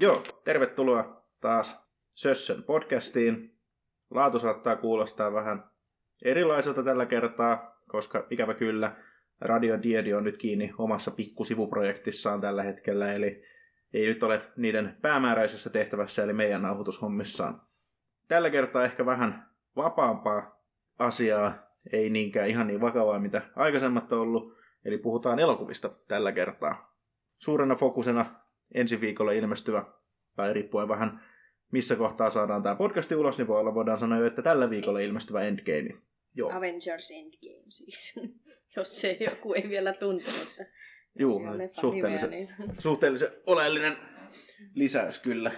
Joo, tervetuloa taas Sössön podcastiin. Laatu saattaa kuulostaa vähän erilaiselta tällä kertaa, koska ikävä kyllä Radio Diedi on nyt kiinni omassa pikkusivuprojektissaan tällä hetkellä, eli ei nyt ole niiden päämääräisessä tehtävässä, eli meidän nauhoitushommissaan. Tällä kertaa ehkä vähän vapaampaa asiaa, ei niinkään ihan niin vakavaa, mitä aikaisemmat on ollut, eli puhutaan elokuvista tällä kertaa. Suurena fokusena ensi viikolla ilmestyvä, tai riippuen vähän missä kohtaa saadaan tämä podcasti ulos, niin voi olla, voidaan sanoa jo, että tällä viikolla ilmestyvä Endgame. Joo, Avengers Endgame siis, jos se joku ei vielä tuntenut sitä Juu, sen leffan suhteellisen, niin suhteellisen oleellinen lisäys kyllä.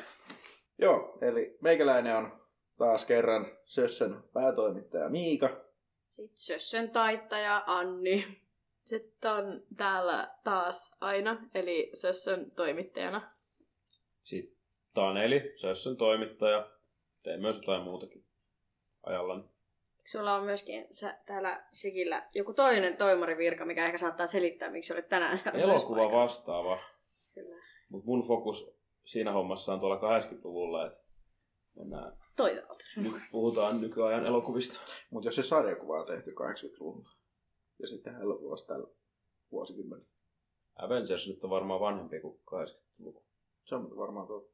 Joo, eli meikäläinen on taas kerran Sössön päätoimittaja Miika. Sitten Sössön taittaja Anni. Sitten on täällä taas aina, eli Sössön toimittajana. Sitten Taneli, Sössön toimittaja. Teen myös jotain muutakin ajallani. Sulla on myöskin sä, täällä Sikillä joku toinen toimarivirka, mikä ehkä saattaa selittää, miksi olet tänään Elokuva vastaava, Kyllä. mutta mun fokus siinä hommassa on tuolla 80-luvulla, että mennään, Toisaalta. nyt puhutaan nykyajan elokuvista. Mutta jos se sarjakuva on tehty 80-luvulla, ja sitten elokuvasta tällä vuosikymmenellä, Avengers nyt on varmaan vanhempi kuin 80-luku. se on varmaan totta.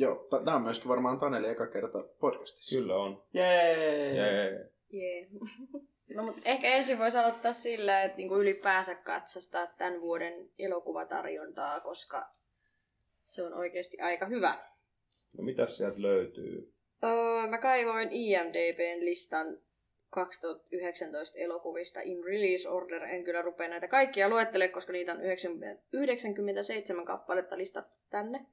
Joo, tämä on myöskin varmaan Taneli eka kerta podcastissa. Kyllä on. Jee! Jee. Jee. No mutta ehkä ensin voisi aloittaa sillä, että niinku ylipäänsä katsastaa tämän vuoden elokuvatarjontaa, koska se on oikeasti aika hyvä. No mitäs sieltä löytyy? Öö, mä kaivoin IMDBn listan 2019 elokuvista in release order. En kyllä rupea näitä kaikkia luettele, koska niitä on 90, 97 kappaletta listattu tänne.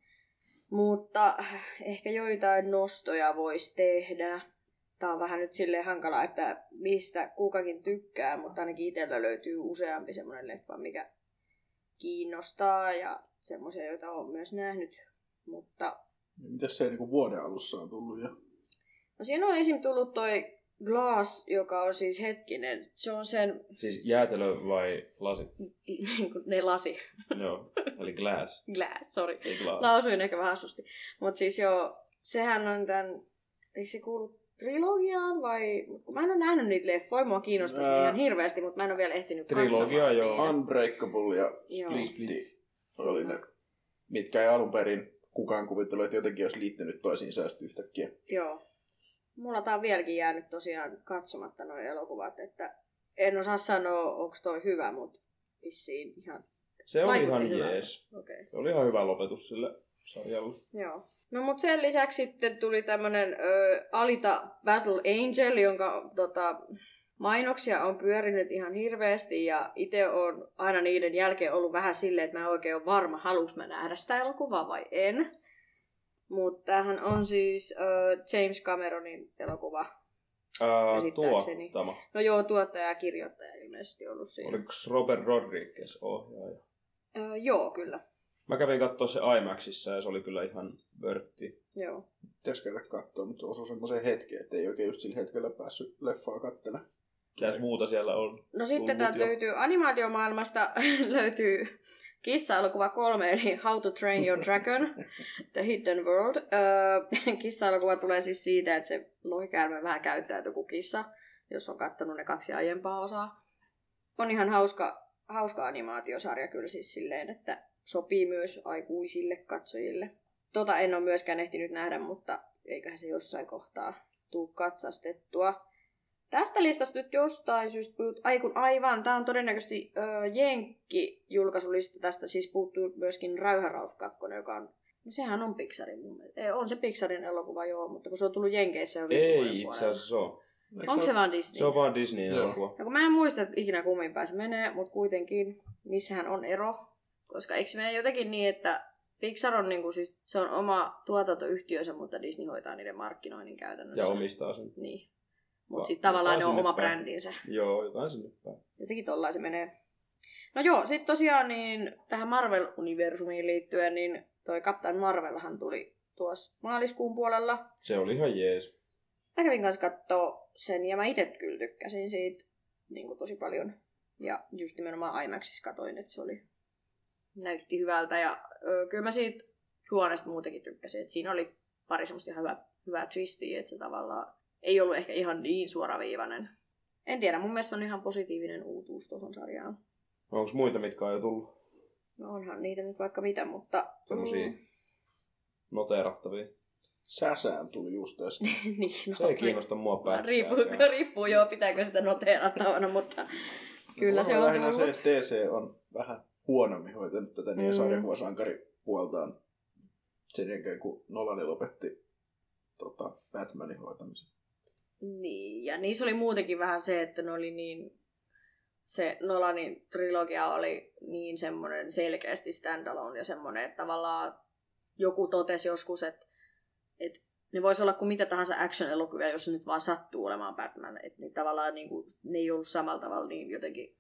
Mutta ehkä joitain nostoja voisi tehdä. Tää on vähän nyt silleen hankala, että mistä kukakin tykkää, mutta ainakin itsellä löytyy useampi semmoinen leffa, mikä kiinnostaa ja semmoisia, joita olen myös nähnyt. Mutta Mitäs se niinku vuoden alussa on tullut jo? No siinä on esim. tullut toi Glass, joka on siis hetkinen. Se on sen Siis jäätelö vai lasi? niin kuin ne lasi. Joo, eli glass, Glass, sorry. ei glass. Lausuin ehkä vähän hassusti. Mutta siis joo, sehän on tämän, eikö se kuulu trilogiaan vai... Mä en ole nähnyt niitä leffoja, mua kiinnostaisi Ää. ihan hirveästi, mutta mä en ole vielä ehtinyt Trilogia, katsomaan joo. niitä. Unbreakable ja Joo. Split oli ne, mitkä ei alun perin kukaan kuvitellut, että jotenkin olisi liittynyt toisiinsa yhtäkkiä. Joo. Mulla tää on vieläkin jäänyt tosiaan katsomatta nuo elokuvat, että en osaa sanoa, onko toi hyvä, mutta vissiin ihan Se oli vaikutti ihan hyvältä. jees. Okei. Se oli ihan hyvä lopetus sille sarjalle. Joo. No mut sen lisäksi sitten tuli tämmönen ö, Alita Battle Angel, jonka tota, mainoksia on pyörinyt ihan hirveästi ja itse on aina niiden jälkeen ollut vähän silleen, että mä en oikein ole varma, haluuks mä nähdä sitä elokuvaa vai en. Mutta tämähän on siis ö, James Cameronin elokuva. Käsittääkseni. tuottama. No joo, tuottaja ja kirjoittaja ilmeisesti ollut siinä. Oliko Robert Rodriguez ohjaaja? Ö, joo, kyllä. Mä kävin katsoa se IMAXissa ja se oli kyllä ihan vörtti. Joo. Pitäisi käydä katsoa, mutta se osui semmoiseen hetkeen, että ei oikein just sillä hetkellä päässyt leffaa kattelemaan. Mitäs muuta siellä on? No sitten täältä jo. löytyy animaatiomaailmasta löytyy kissa-elokuva kolme, eli How to Train Your Dragon, The Hidden World. Öö, kissa-elokuva tulee siis siitä, että se lohikäärme vähän käyttäytyy kuin kissa, jos on katsonut ne kaksi aiempaa osaa. On ihan hauska, hauska animaatiosarja kyllä siis silleen, että sopii myös aikuisille katsojille. Tota en ole myöskään ehtinyt nähdä, mutta eiköhän se jossain kohtaa tuu katsastettua. Tästä listasta nyt jostain syystä puhut, ai kun aivan, tämä on todennäköisesti öö, Jenkki-julkaisulista, tästä siis puuttuu myöskin Räyhä Ralph 2, joka on, no sehän on Pixarin mun mielestä. Ei, on se Pixarin elokuva joo, mutta kun se on tullut Jenkeissä jo Ei itse asiassa ole. Onko se vaan Disney? Se on vaan Disneyn Joo. elokuva. No kun mä en muista että ikinä kummin päin se menee, mutta kuitenkin niissähän on ero. Koska eikö se mene jotenkin niin, että Pixar on niinku siis, se on oma tuotantoyhtiönsä, mutta Disney hoitaa niiden markkinoinnin käytännössä. Ja omistaa sen. Niin. Mutta sitten tavallaan ne on oma päin. brändinsä. Joo, jotain sinne päin. Jotenkin tollain se menee. No joo, sitten tosiaan niin tähän Marvel-universumiin liittyen, niin toi Captain Marvelhan tuli tuossa maaliskuun puolella. Se oli ihan jees. Mä kävin kanssa kattoo sen ja mä itse kyllä tykkäsin siitä niin kuin tosi paljon. Ja just nimenomaan IMAXissa katoin, että se oli, näytti hyvältä ja ö, kyllä mä siitä juonesta muutenkin tykkäsin, että siinä oli pari semmoista ihan hyvää, hyvää twistiä, että se tavallaan ei ollut ehkä ihan niin suoraviivainen. En tiedä, mun mielestä on ihan positiivinen uutuus tuohon sarjaan. Onko muita, mitkä on jo tullut? No onhan niitä nyt vaikka mitä, mutta... Semmosia Mm, noteerattavia. Säsään tuli just tässä. niin, no, Se ei kiinnosta mua riippuu, pätkääkään. riippuu joo, pitääkö sitä noteerattavana, mutta kyllä se on tullut. se, että DC on vähän huonommin hoitanut tätä niin Mm. sarjakuvasankaripuoltaan sen jälkeen, kun Nolani lopetti tota, Batmanin hoitamisen. Niin, ja niissä oli muutenkin vähän se, että ne oli niin... Se Nolanin trilogia oli niin semmoinen selkeästi standalone ja semmoinen, että tavallaan joku totesi joskus, että, että ne voisi olla kuin mitä tahansa action-elokuvia, jos nyt vaan sattuu olemaan Batman. Että niin tavallaan niin kuin, ne ei ollut samalla tavalla niin jotenkin...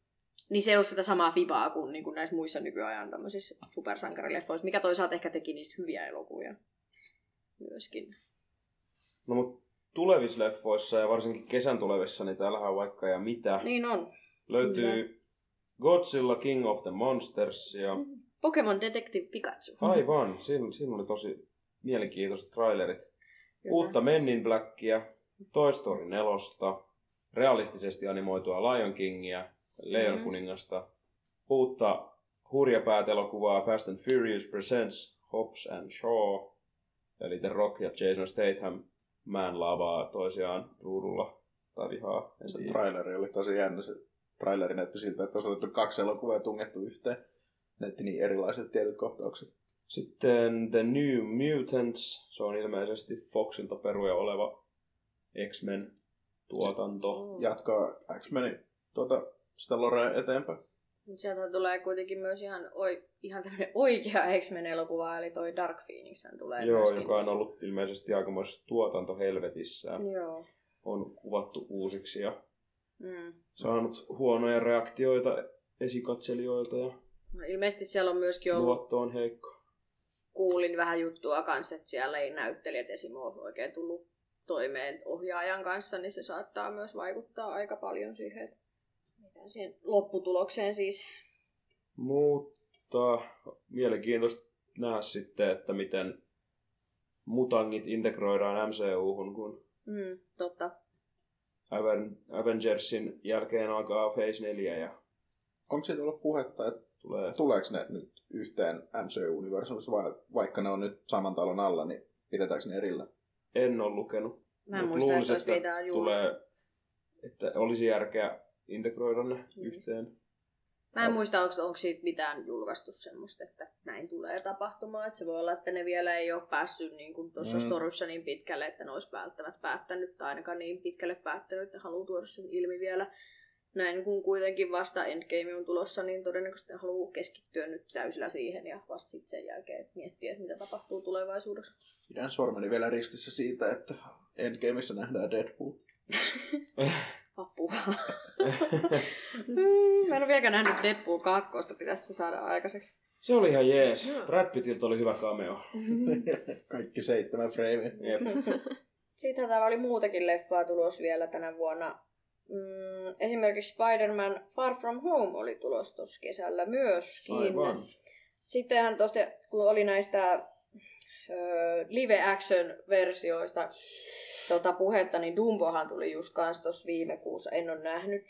Niin se ei ole sitä samaa fibaa kuin, niin kuin näissä muissa nykyajan tämmöisissä supersankarileffoissa, mikä toisaalta ehkä teki niistä hyviä elokuvia myöskin. No mut tulevissa leffoissa ja varsinkin kesän tulevissa, niin täällähän on vaikka ja mitä. Niin on. Löytyy Godzilla King of the Monsters ja Pokemon Detective Pikachu. aivan, siinä, siinä oli tosi mielenkiintoiset trailerit. Kyllä. Uutta Men in Blackia, Toy Story 4, realistisesti animoitua Lion Kingia, Leon Mhm. kuningasta, uutta hurjapäät-elokuvaa Fast and Furious Presents Hobbs and Shaw, eli The Rock ja Jason Statham man lavaa toisiaan ruudulla tai vihaa. En Se tiedä. traileri oli tosi jännä. Se traileri näytti siltä, että olisi otettu kaksi elokuvaa ja tungettu yhteen. Näytti niin erilaiset tietyt kohtaukset. Sitten The New Mutants, se on ilmeisesti Foxilta peruja oleva X-Men tuotanto. Jatkaa X-Menin tuota, sitä Lorea eteenpäin. Sieltä tulee kuitenkin myös ihan, oi, ihan tämmöinen oikea X-Men-elokuva, eli toi Dark Phoenix tulee Joo, myöskin. joka on ollut ilmeisesti aikamoisessa tuotantohelvetissä. Joo. On kuvattu uusiksi ja Mm. saanut huonoja reaktioita esikatselijoilta ja No, ilmeisesti siellä on myöskin ollut, luotto on heikko. kuulin vähän juttua kanssa, että siellä ei näyttelijät esim. ole oikein tullut toimeen ohjaajan kanssa, niin se saattaa myös vaikuttaa aika paljon siihen, että siihen lopputulokseen siis. Mutta mielenkiintoista nähdä sitten, että miten mutangit integroidaan MCU-hun, kun Mm, totta. Aven- Avengersin jälkeen alkaa Phase 4 ja Onko siitä ollut puhetta, että tulee... tuleeko ne nyt yhteen MCU-universumissa, vai vaikka ne on nyt saman talon alla, niin pidetäänkö ne erillä? En ole lukenut. Mä en Mut muista, että luulisin, juuri. tulee, että olisi järkeä integroida ne Mm. yhteen. Mä en muista, onko, onko siitä mitään julkaistu semmoista, että näin tulee tapahtumaan. Että se voi olla, että ne vielä ei ole päässyt niin kuin tuossa Mm. storyssa niin pitkälle, että ne olisi välttämättä päättänyt tai ainakaan niin pitkälle päättänyt, että haluaa tuoda sen ilmi vielä. Näin kun kuitenkin vasta Endgame on tulossa, niin todennäköisesti ne haluaa keskittyä nyt täysillä siihen ja vasta sitten sen jälkeen miettiä, että mitä tapahtuu tulevaisuudessa. Pidän sormeni vielä ristissä siitä, että Endgameissa nähdään Deadpool. Apua. Mä en ole vieläkään nähnyt Deadpool 2, pitäisi se saada aikaiseksi. Se oli ihan jees. Brad Pittiltä oli hyvä cameo. Kaikki seitsemän freimiä. Jep. Sitten täällä oli muutakin leffaa tulos vielä tänä vuonna. Mm, esimerkiksi Spider-Man Far From Home oli tulos tuossa kesällä myöskin. Aivan. Sittenhän tuosta, kun oli näistä ö, live-action-versioista tota, puhetta, niin Dumbohan tuli just kans tuossa viime kuussa, en ole nähnyt.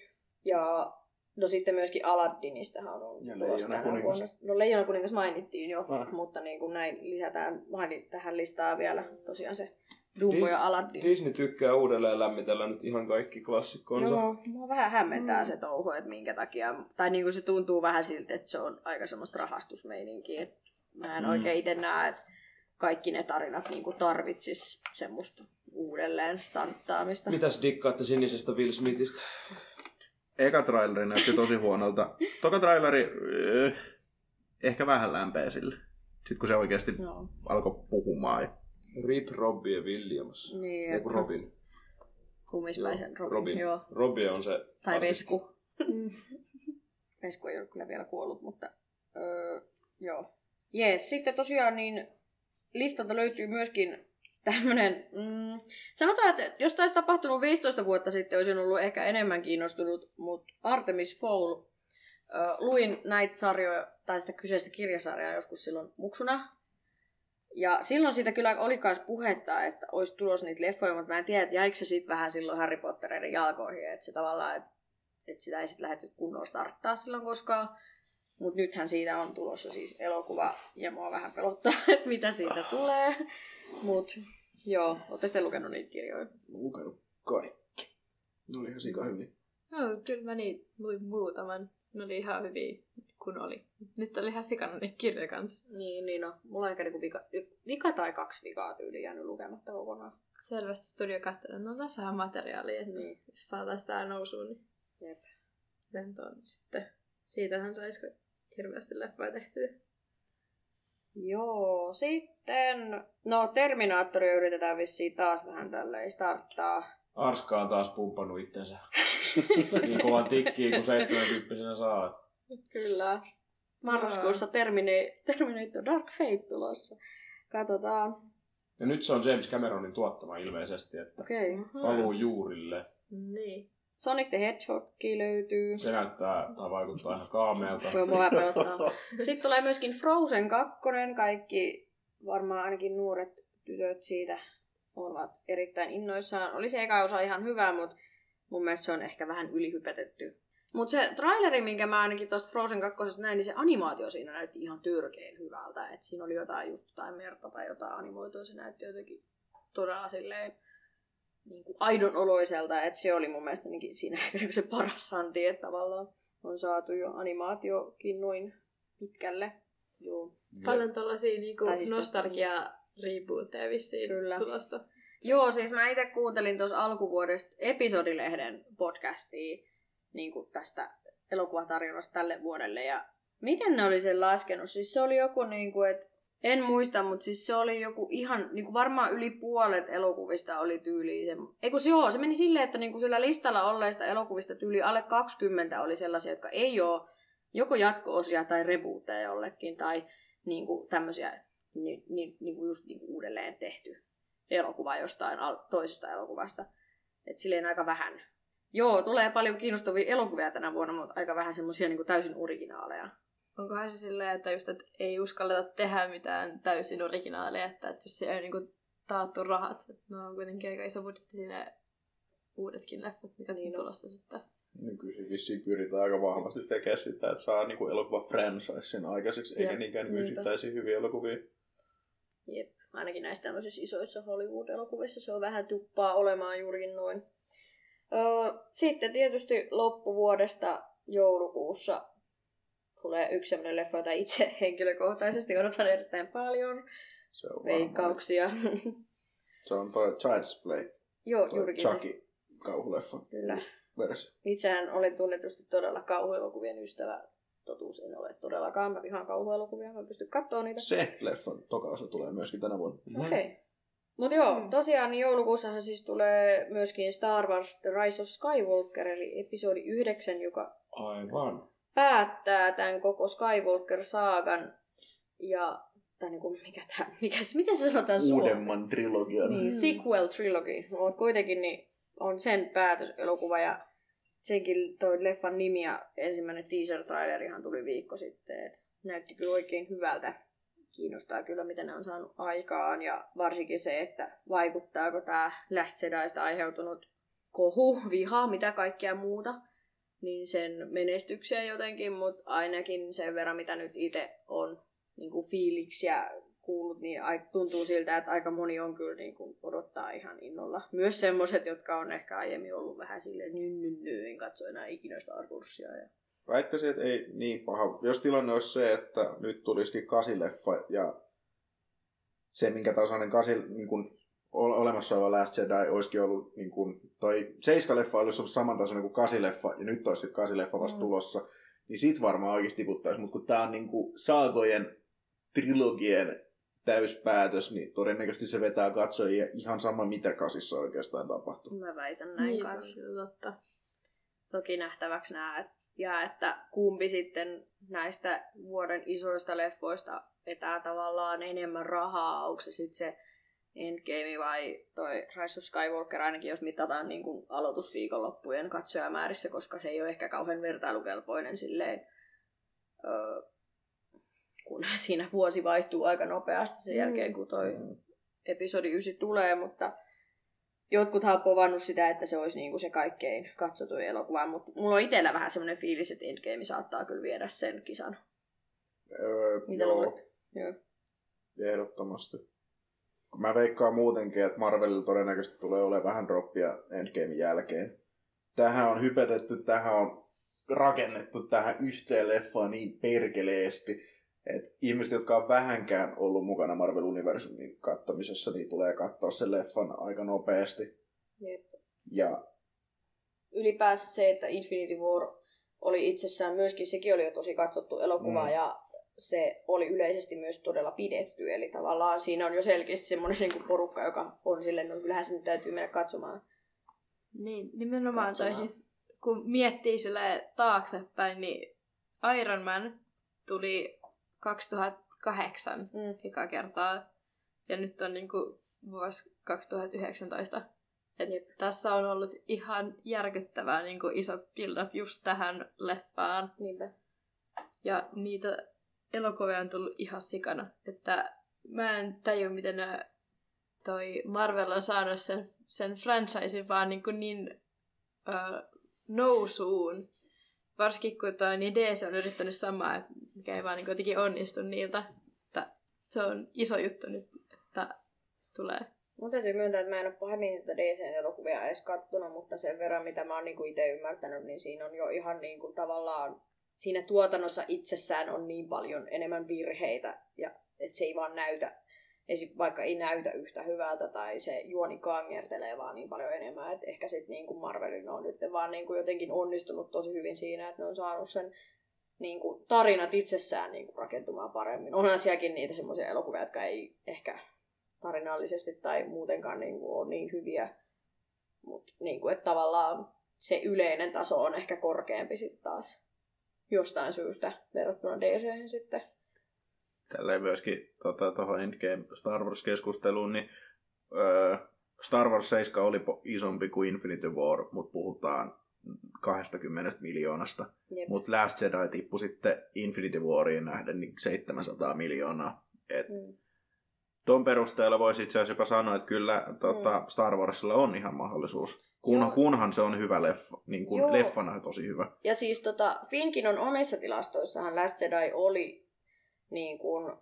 Ja no sitten myöskin Aladdinistahan on Ja tulos Leijona tänä vuonna. No Leijona kuningas mainittiin jo, Ah. mutta niin kuin näin lisätään mainit tähän listaan vielä tosiaan se Dumbo Dis- ja Aladdin. Disney tykkää uudelleen lämmitellä nyt ihan kaikki klassikkonsa. Joo, mua vähän hämmentää Mm. se touhu, että minkä takia, tai niinku se tuntuu vähän siltä, että se on aika semmoista rahastusmeininkiä, että mä en Mm. oikein itse näe, että kaikki ne tarinat niinku tarvitsis semmoista uudelleen starttaamista. Mitäs dikkaatte sinisestä Will Smithistä? Eka traileri näytti tosi huonolta. Toka traileri äh, ehkä vähän lämpeä sille. Sitten kun se oikeasti Joo. alkoi puhumaan. ja- Rip Robbie Williams. Niin, Joku että Robin. Kummispäisen Robin. Robin. Joo. Robbie on se Tai artisti. Vesku. Vesku ei ole kyllä vielä kuollut, mutta öö, joo. Jees, sitten tosiaan niin listalta löytyy myöskin tämmönen, mm, sanotaan, että jos olisi tapahtunut 15 vuotta sitten, olisin ollut ehkä enemmän kiinnostunut, mutta Artemis Fowl, ö, luin näitä sarjoja, tai sitä kyseistä kirjasarjaa joskus silloin muksuna, ja silloin siitä kyllä oli myös puhetta, että olisi tulossa niitä leffoja, mutta mä en tiedä, että jäikö se sitten vähän silloin Harry Pottereiden jalkoihin, että se tavallaan, että, että sitä ei sitten lähdetty kunnolla starttaa silloin koskaan. Mutta nythän siitä on tulossa siis elokuva, ja mua vähän pelottaa, että mitä siitä tulee. Mutta joo, ootte sitten lukenut niitä kirjoja? Lukenut kaikki. Ne oli ihan sika hyviä. Joo, kyllä mä niitä luin muutaman. Ne oli ihan hyviä, kun oli. Nyt oli ihan sikana niitä kirjoja kanssa. Niin, niin no. Mulla on ehkä niinku vika, vika tai kaksi vikaa tyyli jäänyt lukematta kokonaan. Selvästi studio katsoi, no tässähän on materiaalia, että Niin. jos saataisiin tää nousuun, niin Jep. lentoon, niin sitten siitähän saisi hirveästi leffoja tehtyä. Joo, sitten... No, Terminaattoria yritetään vissiin taas vähän tälleen starttaa. Arska on taas pumpannut itsensä. niin kovan tikkiin kuin 70 saa. Kyllä. Marraskuussa Termina- Terminator Dark Fate tulossa. Katsotaan. Ja nyt se on James Cameronin tuottama ilmeisesti, että Okei. Okay. paluu juurille. Niin. Sonic the Hedgehog löytyy. Se näyttää tai vaikuttaa ihan kaameelta. Voi mua pelottaa. Sitten tulee myöskin Frozen 2. Kaikki, varmaan ainakin nuoret tytöt siitä ovat erittäin innoissaan. Oli se eka osa ihan hyvä, mutta mun mielestä se on ehkä vähän ylihypetetty. Mutta se traileri, minkä mä ainakin tuosta Frozen 2 näin, niin se animaatio siinä näytti ihan törkeen hyvältä. Et siinä oli jotain just jotain merta tai jotain animoitua, se näytti jotenkin todella silleen niin kuin aidon oloiselta, että se oli mun mielestä siinä se paras anti, että tavallaan on saatu jo animaatiokin noin pitkälle. Joo. Paljon tällaisia niinku Tai siis nostalgia rebooteja vissiin Kyllä. tulossa. Joo, siis mä itse kuuntelin tuossa alkuvuodesta episodilehden podcastia niin kuin tästä elokuvatarjonnasta tälle vuodelle. Ja miten ne oli sen laskenut? Siis se oli joku, niin kuin, että en muista, mutta siis se oli joku ihan, niin kuin varmaan yli puolet elokuvista oli tyyliin se. Ei kun se joo, se meni silleen, että niin kuin sillä listalla olleista elokuvista tyyli alle 20 oli sellaisia, jotka ei ole joko jatko-osia tai rebooteja jollekin, tai niin kuin tämmöisiä niin, niin, niin kuin just niin kuin uudelleen tehty elokuva jostain toisesta elokuvasta. Et silleen aika vähän. Joo, tulee paljon kiinnostavia elokuvia tänä vuonna, mutta aika vähän semmoisia niin täysin originaaleja. Onkohan se silleen, että just, että ei uskalleta tehdä mitään täysin originaaleja, että, että jos se ei niinku taattu rahat, että no on kuitenkin aika iso budjetti sinne uudetkin leffat, mikä niin tulossa sitten. Nykyisin vissiin pyritään aika vahvasti tekemään sitä, että saa niinku elokuva franchisein aikaiseksi, eikä Jep, niinkään niinku niinpä. yksittäisiä hyviä elokuvia. Jep, ainakin näissä tämmöisissä isoissa Hollywood-elokuvissa se on vähän tuppaa olemaan juurikin noin. Öö, sitten tietysti loppuvuodesta joulukuussa tulee yksi sellainen leffa, jota itse henkilökohtaisesti odotan erittäin paljon. Se on Veikkauksia. Se on toi Child's Play, Joo, toi juurikin se. Chucky kauhuleffa Kyllä. versio. Itsehän olen tunnetusti todella kauhuelokuvien ystävä. Totuus en ole todellakaan. Mä vihaan kauhuelokuvia. Mä pystyn katsoa niitä. Se leffa toka osa tulee myöskin tänä vuonna. Mhm. Okei. Okay. Mutta joo, Mm. tosiaan niin joulukuussahan siis tulee myöskin Star Wars The Rise of Skywalker, eli episodi 9, joka Aivan. Päättää tämän koko Skywalker-saagan. Ja, tai niinku, mikä tää, mikä, miten se sanotaan suomeksi? Uudemman trilogian. Niin, Mm. sequel trilogy. No, kuitenkin niin on sen päätöselokuva ja senkin toi leffan nimi ja ensimmäinen teaser-trailerihan tuli viikko sitten. Et näytti kyllä oikein hyvältä. Kiinnostaa kyllä, mitä ne on saanut aikaan ja varsinkin se, että vaikuttaako tämä Last Jediista aiheutunut kohu, viha, mitä kaikkea muuta, niin sen menestykseen jotenkin, mutta ainakin sen verran, mitä nyt itse on niin kuin fiiliksiä kuullut, niin tuntuu siltä, että aika moni on kyllä niin kuin odottaa ihan innolla. Myös semmoiset, jotka on ehkä aiemmin ollut vähän silleen, ny, ny, ny, en katso enää ikinä Star Warsia. Ja... Väittäisin, että ei niin paha. Jos tilanne olisi se, että nyt tulisikin kasileffa ja se, minkä tasoinen kasi, niin kuin, olemassa oleva Last Jedi olisikin ollut, niin kuin, toi Seiska-leffa olisi ollut samantasoinen kuin kasileffa, ja nyt olisi sitten kasileffa vasta Mm. tulossa, niin sit varmaan oikeasti tiputtaisi. Mutta kun tää on niin kuin, saagojen trilogien täyspäätös, niin todennäköisesti se vetää katsojia ihan sama, mitä kasissa oikeastaan tapahtuu. Mä väitän näin Niin, kanssa. totta. Toki nähtäväksi nää, jää, että kumpi sitten näistä vuoden isoista leffoista vetää tavallaan enemmän rahaa. Onko se sitten se Endgame vai toi Rise of Skywalker ainakin, jos mitataan niin kuin aloitusviikonloppujen katsojamäärissä, koska se ei ole ehkä kauhean vertailukelpoinen silleen, öö, kun siinä vuosi vaihtuu aika nopeasti sen Mm. jälkeen, kun toi episodi 9 tulee, mutta jotkuthan on povannut sitä, että se olisi niinku se kaikkein katsotuin elokuva, mutta mulla on itsellä vähän semmoinen fiilis, että Endgame saattaa kyllä viedä sen kisan. Öö, Mitä joo, luulet? Joo. ehdottomasti. Mä veikkaan muutenkin, että Marvelilla todennäköisesti tulee olemaan vähän droppia Endgamein jälkeen. Tähän on hypetetty, tähän on rakennettu tähän yhteen leffaan niin perkeleesti, että ihmiset, jotka on vähänkään ollut mukana Marvel-universumin kattamisessa, niin tulee katsoa sen leffan aika nopeasti. Jep. Ja Ylipäänsä se, että Infinity War oli itsessään myöskin, sekin oli jo tosi katsottu elokuva Mm. ja se oli yleisesti myös todella pidetty. Eli tavallaan siinä on jo selkeästi semmoinen niin porukka, joka on silleen, no kyllähän se nyt täytyy mennä katsomaan. Niin, nimenomaan Katsomaan. siis, kun miettii sille taaksepäin, niin Iron Man tuli 2008 Mm. eka kertaa. Ja nyt on niinku vuosi 2019. Et Jep. tässä on ollut ihan järkyttävää niinku iso build-up just tähän leffaan. Niinpä. Ja niitä elokuvia on tullut ihan sikana. Että mä en tajua, miten toi Marvel on saanut sen, sen franchisein vaan niin, kuin niin ö, nousuun. Varsinkin kun toi, niin DC on yrittänyt samaa, mikä ei vaan niin jotenkin onnistu niiltä. Että se on iso juttu nyt, että se tulee. Mun täytyy myöntää, että mä en ole pahemmin niitä DC-elokuvia edes kattonut, mutta sen verran, mitä mä oon niinku itse ymmärtänyt, niin siinä on jo ihan niinku tavallaan, siinä tuotannossa itsessään on niin paljon enemmän virheitä, ja että se ei vaan näytä, vaikka ei näytä yhtä hyvältä, tai se juoni kangertelee vaan niin paljon enemmän, että ehkä sitten niinku Marvelin on nyt vaan niinku jotenkin onnistunut tosi hyvin siinä, että ne on saanut sen niin kuin, tarinat itsessään niin kuin, rakentumaan paremmin. Onhan sielläkin niitä semmoisia elokuvia, jotka ei ehkä tarinallisesti tai muutenkaan niin kuin, ole niin hyviä. Mutta niin kuin, että tavallaan se yleinen taso on ehkä korkeampi sitten taas jostain syystä verrattuna DC sitten. tälleen myöskin tuohon tota, Endgame Star Wars-keskusteluun, niin öö, Star Wars 7 oli isompi kuin Infinity War, mutta puhutaan 20 miljoonasta. Mutta Last Jedi tippui sitten Infinity Wariin nähden niin 700 miljoonaa. Et Mm. Tuon perusteella voisi itse asiassa jopa sanoa, että kyllä tota, Star Warsilla on ihan mahdollisuus. Kun, kunhan se on hyvä leffa, niin kuin Joo. leffana tosi hyvä. Ja siis tota, Finkin on omissa tilastoissahan Last Jedi oli niin kuin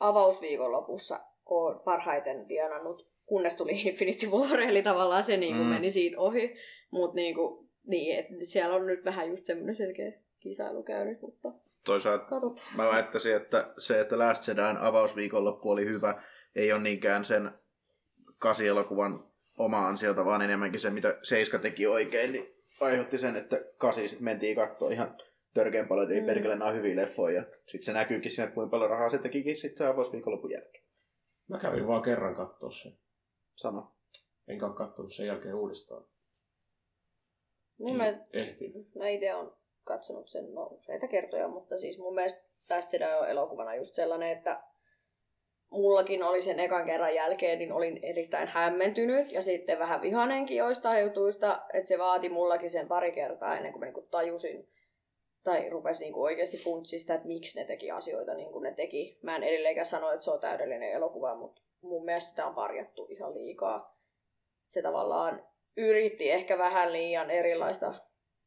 avausviikonlopussa ko- parhaiten tienannut, kunnes tuli Infinity War, eli tavallaan se niin kuin Mm. meni siitä ohi. Mutta niin kuin, niin, et siellä on nyt vähän just semmoinen selkeä kisailu käynyt, mutta Toisaalta katsotaan. Mä väittäisin, että se, että Last Jedin avausviikonloppu oli hyvä, ei ole niinkään sen kasielokuvan oma ansiota, vaan enemmänkin se, mitä Seiska teki oikein, niin aiheutti sen, että kasi sit mentiin katsoa ihan törkeän paljon, että ei Mm. mm. perkele, nämä hyviä leffoja. Sitten se näkyykin siinä, että kuinka paljon rahaa se tekikin sitten se avausviikonlopun jälkeen. Mä kävin vaan kerran katsoa sen. Sama. Enkä ole katsonut sen jälkeen uudestaan. Niin mä, Ehti. mä itse olen katsonut sen no, useita kertoja, mutta siis mun mielestä Jedi on elokuvana just sellainen, että mullakin oli sen ekan kerran jälkeen, niin olin erittäin hämmentynyt ja sitten vähän vihanenkin joistain jutuista, että se vaati mullakin sen pari kertaa ennen kuin mä niinku tajusin tai rupesi niinku oikeasti funtsia sitä, että miksi ne teki asioita niin kuin ne teki. Mä en edelleenkään sano, että se on täydellinen elokuva, mutta mun mielestä sitä on parjattu ihan liikaa. Se tavallaan yritti ehkä vähän liian erilaista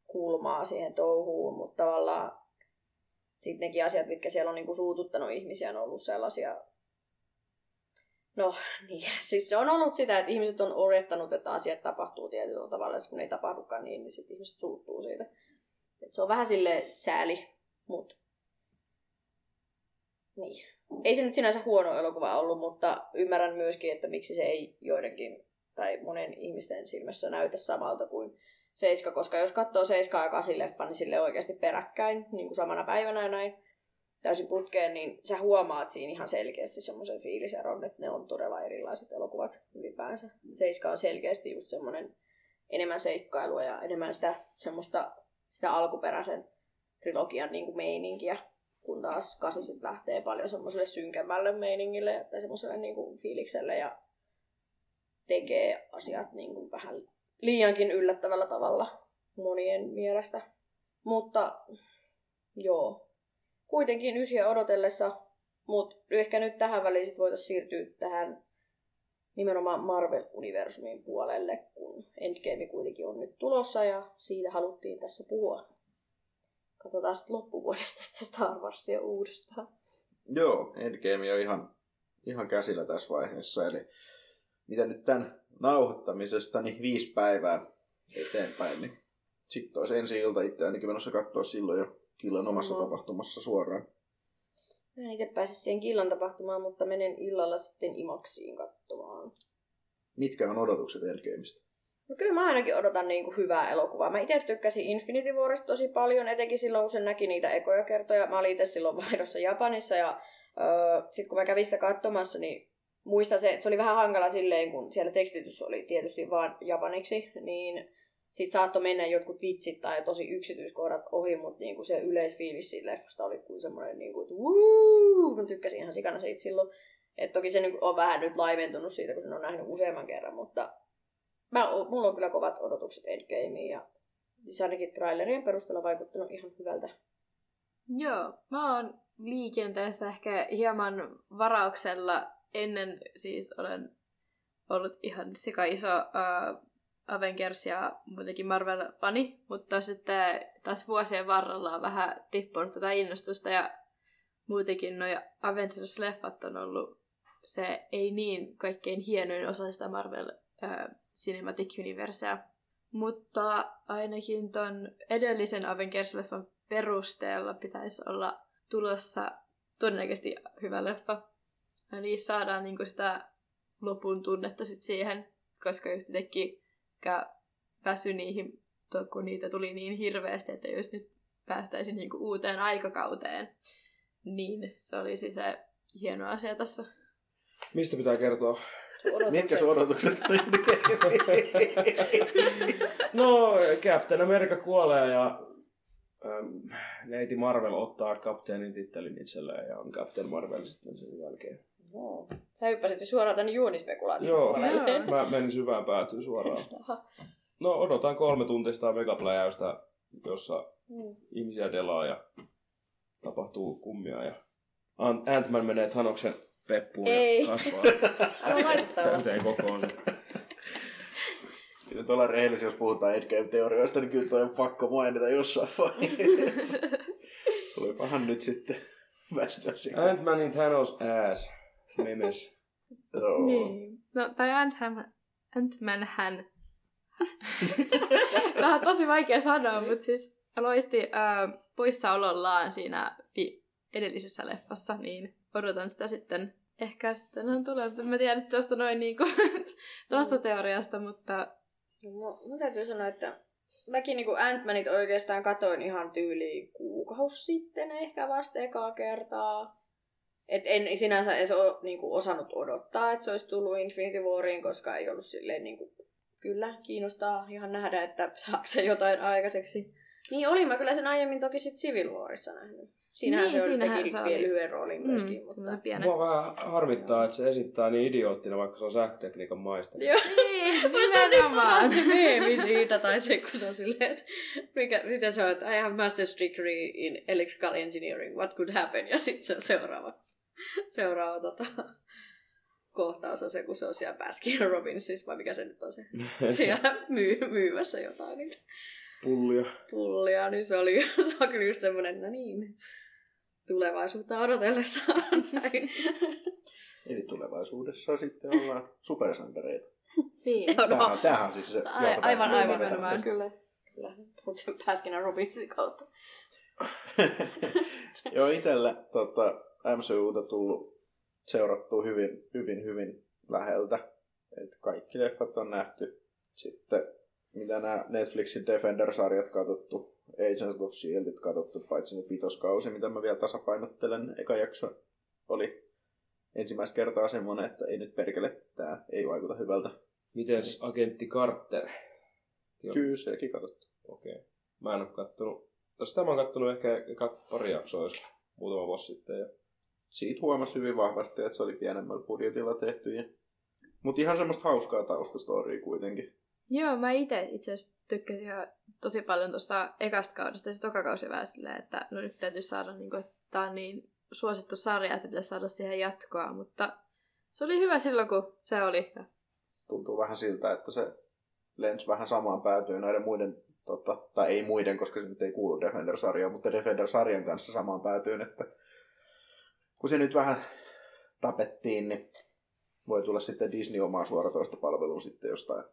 kulmaa siihen touhuun, mutta tavallaan sitten nekin asiat, mitkä siellä on niinku suututtanut ihmisiä, on ollut sellaisia... No niin, siis se on ollut sitä, että ihmiset on olettanut, että asiat tapahtuu tietyllä tavalla, ja kun ne ei tapahdukaan niin, niin sitten ihmiset suuttuu siitä. Et se on vähän sille sääli, mutta niin. Ei se nyt sinänsä huono elokuva ollut, mutta ymmärrän myöskin, että miksi se ei joidenkin tai monen ihmisten silmässä näytä samalta kuin Seiska, koska jos katsoo Seiskaa ja 8 leffa, niin sille oikeasti peräkkäin, niin kuin samana päivänä ja näin. Täysin putkeen, niin sä huomaat siinä ihan selkeästi semmoisen fiiliseron, että ne on todella erilaiset elokuvat ylipäänsä. Seiska on selkeästi just semmoinen enemmän seikkailua ja enemmän sitä semmoista sitä alkuperäisen trilogian niin kuin meininkiä, kun taas kasi sit lähtee paljon semmoiselle synkemmälle meiningille tai semmoiselle niin kuin fiilikselle ja tekee asiat niin kuin vähän liiankin yllättävällä tavalla monien mielestä. Mutta joo, kuitenkin ysiä odotellessa, mutta ehkä nyt tähän väliin sit voitaisiin siirtyä tähän nimenomaan Marvel-universumin puolelle, kun Endgame kuitenkin on nyt tulossa ja siitä haluttiin tässä puhua. Katsotaan sitten loppuvuodesta sitä Star Warsia uudestaan. Joo, Endgame on ihan, ihan käsillä tässä vaiheessa. Eli mitä nyt tämän nauhoittamisesta, niin viisi päivää eteenpäin, niin sitten olisi ensi ilta itse ainakin menossa katsoa silloin jo Killan omassa Sama. tapahtumassa suoraan. Mä en itse pääse siihen killan tapahtumaan, mutta menen illalla sitten Imaksiin katsomaan. Mitkä on odotukset Endgameista? No kyllä mä ainakin odotan niin kuin hyvää elokuvaa. Mä itse tykkäsin Infinity Warista tosi paljon, etenkin silloin kun sen näki niitä ekoja kertoja. Mä olin itse silloin vaihdossa Japanissa ja öö, sitten kun mä kävin sitä katsomassa, niin muistan se, että se oli vähän hankala silleen, kun siellä tekstitys oli tietysti vaan japaniksi, niin sit saattoi mennä jotkut vitsit tai tosi yksityiskohdat ohi, mutta niinku se yleisfiilis siitä leffasta oli kuin semmoinen, niinku, että wuu, mä tykkäsin ihan sikana siitä silloin. Et toki se niinku on vähän nyt laimentunut siitä, kun sen on nähnyt useamman kerran, mutta mä, mulla on kyllä kovat odotukset Endgameen ja se ainakin trailerien perusteella vaikuttanut ihan hyvältä. Joo, mä oon liikenteessä ehkä hieman varauksella. Ennen siis olen ollut ihan sika iso uh, Avengers ja muutenkin Marvel-fani, mutta sitten taas vuosien varrella on vähän tippunut tätä innostusta ja muutenkin noi Avengers-leffat on ollut se ei niin kaikkein hienoin osa sitä Marvel uh, Cinematic Universea. Mutta ainakin ton edellisen Avengers-leffan perusteella pitäisi olla tulossa todennäköisesti hyvä leffa. Eli saadaan niinku sitä lopun tunnetta sit siihen, koska just itsekin väsy niihin, to- kun niitä tuli niin hirveästi, että jos nyt päästäisiin niinku uuteen aikakauteen, niin se olisi se hieno asia tässä. Mistä pitää kertoa? Mitkä sun odotukset No, Captain America kuolee ja ähm, neiti Marvel ottaa kapteenin tittelin itselleen ja on Captain Marvel sitten sen jälkeen. No. Sä hyppäsit jo suoraan tänne juonispekulaation Joo, mä menin syvään päätyyn suoraan. No, odotan kolme tuntista megapläjäystä, jossa Mm. ihmisiä delaa ja tapahtuu kummia ja Ant- Ant-Man menee Thanoksen peppuun Ei. ja kasvaa täyteen kokoonsa. Nyt ollaan rehellisiä, jos puhutaan Endgame-teorioista, niin kyllä toi on pakko mainita jossain vaiheessa. Tulipahan nyt sitten västyä siihen. Ant-Manin Thanos ass. Memes. Joo. Niin. No, tai Ant-Man, Ant-Man hän. Tämä on tosi vaikea sanoa, mutta siis loisti äh, poissaolollaan siinä edellisessä leffassa, niin odotan sitä sitten. Ehkä sitten on tulee, mutta mä tiedän tuosta noin niinku, tuosta teoriasta, mutta No, mun täytyy sanoa, että mäkin niinku Ant-Manit oikeastaan katoin ihan tyyliin kuukausi sitten ehkä vasta ekaa kertaa. Et en sinänsä edes o, niinku osannut odottaa, että se olisi tullut Infinity Wariin, koska ei ollut silleen niinku, kyllä kiinnostaa ihan nähdä, että saako se jotain aikaiseksi. Niin olin mä kyllä sen aiemmin toki sit Civil Warissa nähnyt. Siinähän Niin, se, siinähän teki se vielä oli. lyhyen roolin myöskin. mm, mutta... pienen. Mua vähän harmittaa, että se esittää niin idioottina, vaikka se on sähkötekniikan maisteri. Joo. Niin, niin nimenomaan. paras se meemi siitä, tai se, kun se on silleen, että mikä, mitä se on, että I have master's degree in electrical engineering, what could happen, ja sitten se on seuraava, seuraava tota, kohtaus on se, kun se on siellä Baskin Robbinsissa, vai mikä se nyt on se, siellä myy, myymässä jotain niitä Pullia. pullia, niin se oli se on kyllä just semmoinen, no niin, tulevaisuutta odotellessaan näin. Eli tulevaisuudessa sitten ollaan supersankareita. Niin. Joo, no, Tämähän, tämähän on siis se Ai- aivan, aivan, tästä. kyllä. Kyllä, mutta sen Baskin ja Robbinsin kautta. Joo, itsellä tota, MCUta tullut seurattua hyvin, hyvin, hyvin läheltä. Et kaikki leffat on nähty. Sitten mitä nämä Netflixin Defender-sarjat katsottu. Agents of Shieldit katsottu, paitsi nyt vitoskausi, mitä mä vielä tasapainottelen. Eka jakso oli ensimmäistä kertaa semmoinen, että ei nyt perkele, tää ei vaikuta hyvältä. Mites agentti Carter? Kyllä, sekin katsottu. Okei. Okay. Mä en oo kattonut. No sitä mä oon kattonut ehkä pari jaksoa jos muutama vuosi sitten. Ja... Siitä huomasi hyvin vahvasti, että se oli pienemmällä budjetilla tehty. Ja... Mutta ihan semmoista hauskaa taustastoria kuitenkin. Joo, mä itse itse asiassa tykkäsin ihan tosi paljon tuosta ekasta kaudesta ja se toka kausi vähän silleen, että no nyt täytyy saada, niin kuin, että tää on niin suosittu sarja, että pitäisi saada siihen jatkoa, mutta se oli hyvä silloin, kun se oli. Tuntuu vähän siltä, että se lens vähän samaan päätyy näiden muiden, tota, tai ei muiden, koska se nyt ei kuulu Defender-sarjaan, mutta Defender-sarjan kanssa samaan päätyyn, että kun se nyt vähän tapettiin, niin voi tulla sitten Disney omaa suoratoista palvelua sitten jostain.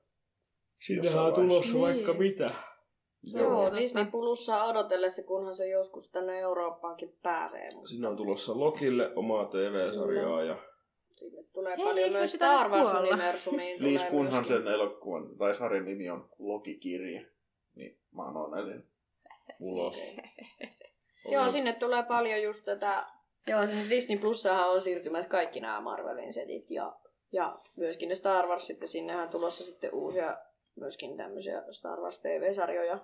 Sinnehän on tulossa Niin. vaikka mitä. Joo, totta. Disney Plussa odotellessa, kunhan se joskus tänne Eurooppaankin pääsee. Mutta Sinne on tulossa Lokille omaa TV-sarjaa ja sinne tulee Hei, paljon myös Star Wars universumiin. Tulee kunhan myöskin. sen elokuvan tai sarjan nimi on Loki-kirja, niin mä oon onnellinen. ulos. Joo, sinne tulee paljon just tätä... Joo, sinne Disney Plussahan on siirtymässä kaikki nämä Marvelin setit ja, ja myöskin ne Star Wars sitten. Sinnehän on tulossa sitten uusia myöskin tämmöisiä Star Wars TV-sarjoja,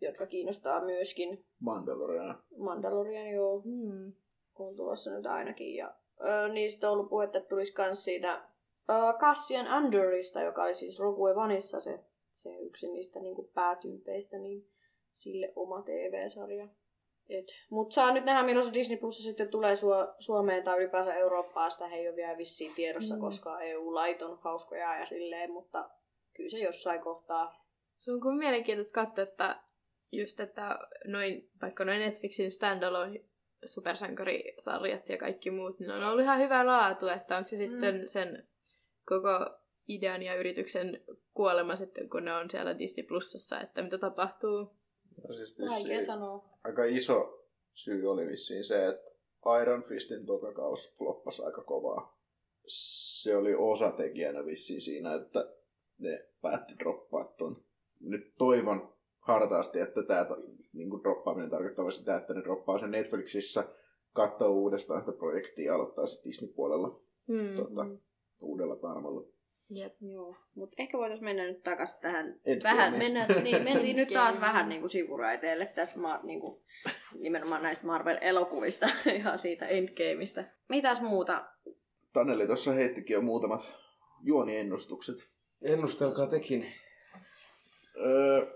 jotka kiinnostaa myöskin. Mandalorian. Mandalorian, joo, Hmm. on tulossa nyt ainakin. Ja, ö, niistä on ollut puhetta, että tulisi myös siitä ö, Cassian Andorista, joka oli siis Rogue Oneissa se, se yksi niistä niin päätyypeistä, niin sille oma TV-sarja. Mutta saa nyt nähdä, milloin se Disney Plus sitten tulee Suo- Suomeen tai ylipäänsä Eurooppaan. Sitä ei ole vielä vissiin tiedossa, Mm. koska EU-lait on hauskoja ja silleen, mutta kyllä se jossain kohtaa. Se on kuin mielenkiintoista katsoa, että just, että noin, vaikka noin Netflixin standalone supersankarisarjat ja kaikki muut, niin on ollut ihan hyvä laatu, että onko se sitten Mm. sen koko idean ja yrityksen kuolema sitten, kun ne on siellä Disney Plusassa, että mitä tapahtuu. Ja siis Vaikea sanoa. aika iso syy oli vissiin se, että Iron Fistin tokakaus floppasi aika kovaa. Se oli osatekijänä vissiin siinä, että ne päätti droppaa ton. Nyt toivon hartaasti, että tämä niin droppaaminen tarkoittaa sitä, että ne droppaa sen Netflixissä, katsoo uudestaan sitä projektia ja aloittaa se Disney-puolella Hmm. tota, uudella tarmolla. Jep. Joo, mutta ehkä voitaisiin mennä nyt takaisin tähän. Endgameen. Vähän, mennä, niin, mentiin nyt taas vähän niin kuin sivuraiteelle tästä ma, niin kuin, nimenomaan näistä Marvel-elokuvista ja siitä Endgameista. Mitäs muuta? Taneli tuossa heittikin jo muutamat juoniennustukset. Ennustelkaa tekin. Öö,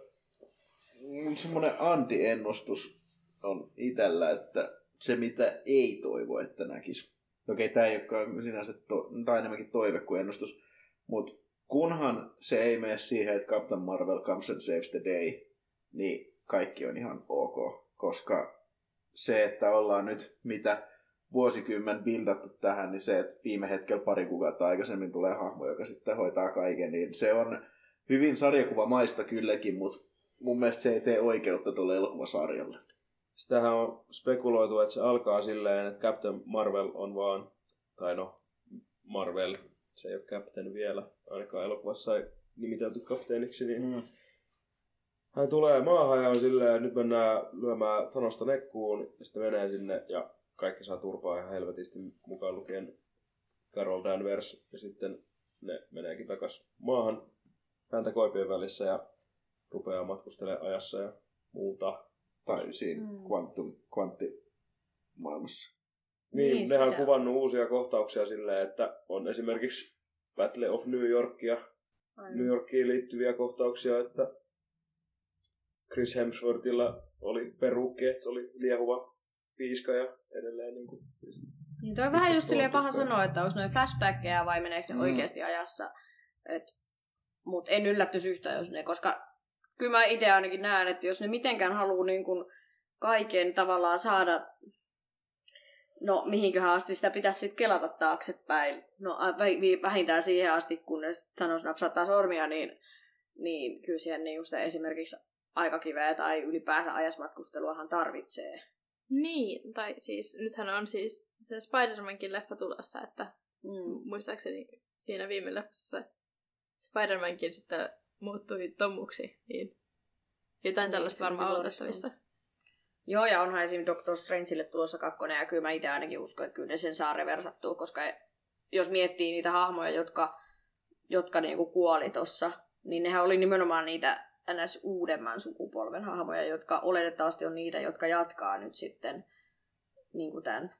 mm, semmoinen anti-ennustus on itellä, että se mitä ei toivo, että näkisi. Okei, tämä ei olekaan sinänsä, to, tai enemmänkin toive kuin ennustus, mutta kunhan se ei mene siihen, että Captain Marvel comes and saves the day, niin kaikki on ihan ok, koska se, että ollaan nyt mitä vuosikymmen bildattu tähän, niin se, että viime hetkellä pari kuukautta aikaisemmin tulee hahmo, joka sitten hoitaa kaiken, niin se on hyvin sarjakuvamaista kylläkin, mutta mun mielestä se ei tee oikeutta tuolle elokuvasarjalle. Sitähän on spekuloitu, että se alkaa silleen, että Captain Marvel on vaan, tai no, Marvel, se ei ole Captain vielä, ainakaan elokuvassa ei nimitelty kapteeniksi, niin Mm. hän tulee maahan ja on silleen, että nyt mennään lyömään Thanosta nekkuun, ja sitten menee sinne ja kaikki saa turpaa ihan helvetisti mukaan lukien Carol Danvers, ja sitten ne meneekin takas maahan häntä koipien välissä ja rupeaa matkustelemaan ajassa ja muuta. Tai siinä Mm. quantum, kvanttimaailmassa. Niin, Niin, nehän on kuvannut uusia kohtauksia silleen, että on esimerkiksi Battle of New Yorkia, New Yorkiin liittyviä kohtauksia, että Chris Hemsworthilla oli perukki, että se oli liehuva piiska ja edelleen niin kuin, Niin toi on vähän just silleen paha sanoa, että olisi noin flashbackkejä vai meneekö ne Mm. oikeasti ajassa. Et, mut en yllättyisi yhtään, jos ne, koska kyllä mä itse ainakin näen, että jos ne mitenkään haluaa niin kun kaiken tavallaan saada, no mihinköhän asti sitä pitäisi sitten kelata taaksepäin. No vähintään siihen asti, kunnes Thanos napsauttaa sormia, niin, niin kyllä siihen niin just esimerkiksi aikakiveä tai ylipäänsä ajasmatkusteluahan tarvitsee. Niin, tai siis nythän on siis se Spider-Mankin leffa tulossa, että Mm. muistaakseni siinä viime leffassa se Spider-Mankin sitten muuttui tommuksi, niin jotain Niin, tällaista varmaan Civil on War, otettavissa. Joo, ja onhan esim. Doctor Strangeille tulossa kakkonen, ja kyllä mä itse ainakin uskon, että kyllä ne sen saa reversattua, koska jos miettii niitä hahmoja, jotka, jotka niinku kuoli tossa, niin nehän oli nimenomaan niitä ns. uudemman sukupolven hahmoja, jotka oletettavasti on niitä, jotka jatkaa nyt sitten niinku tämän,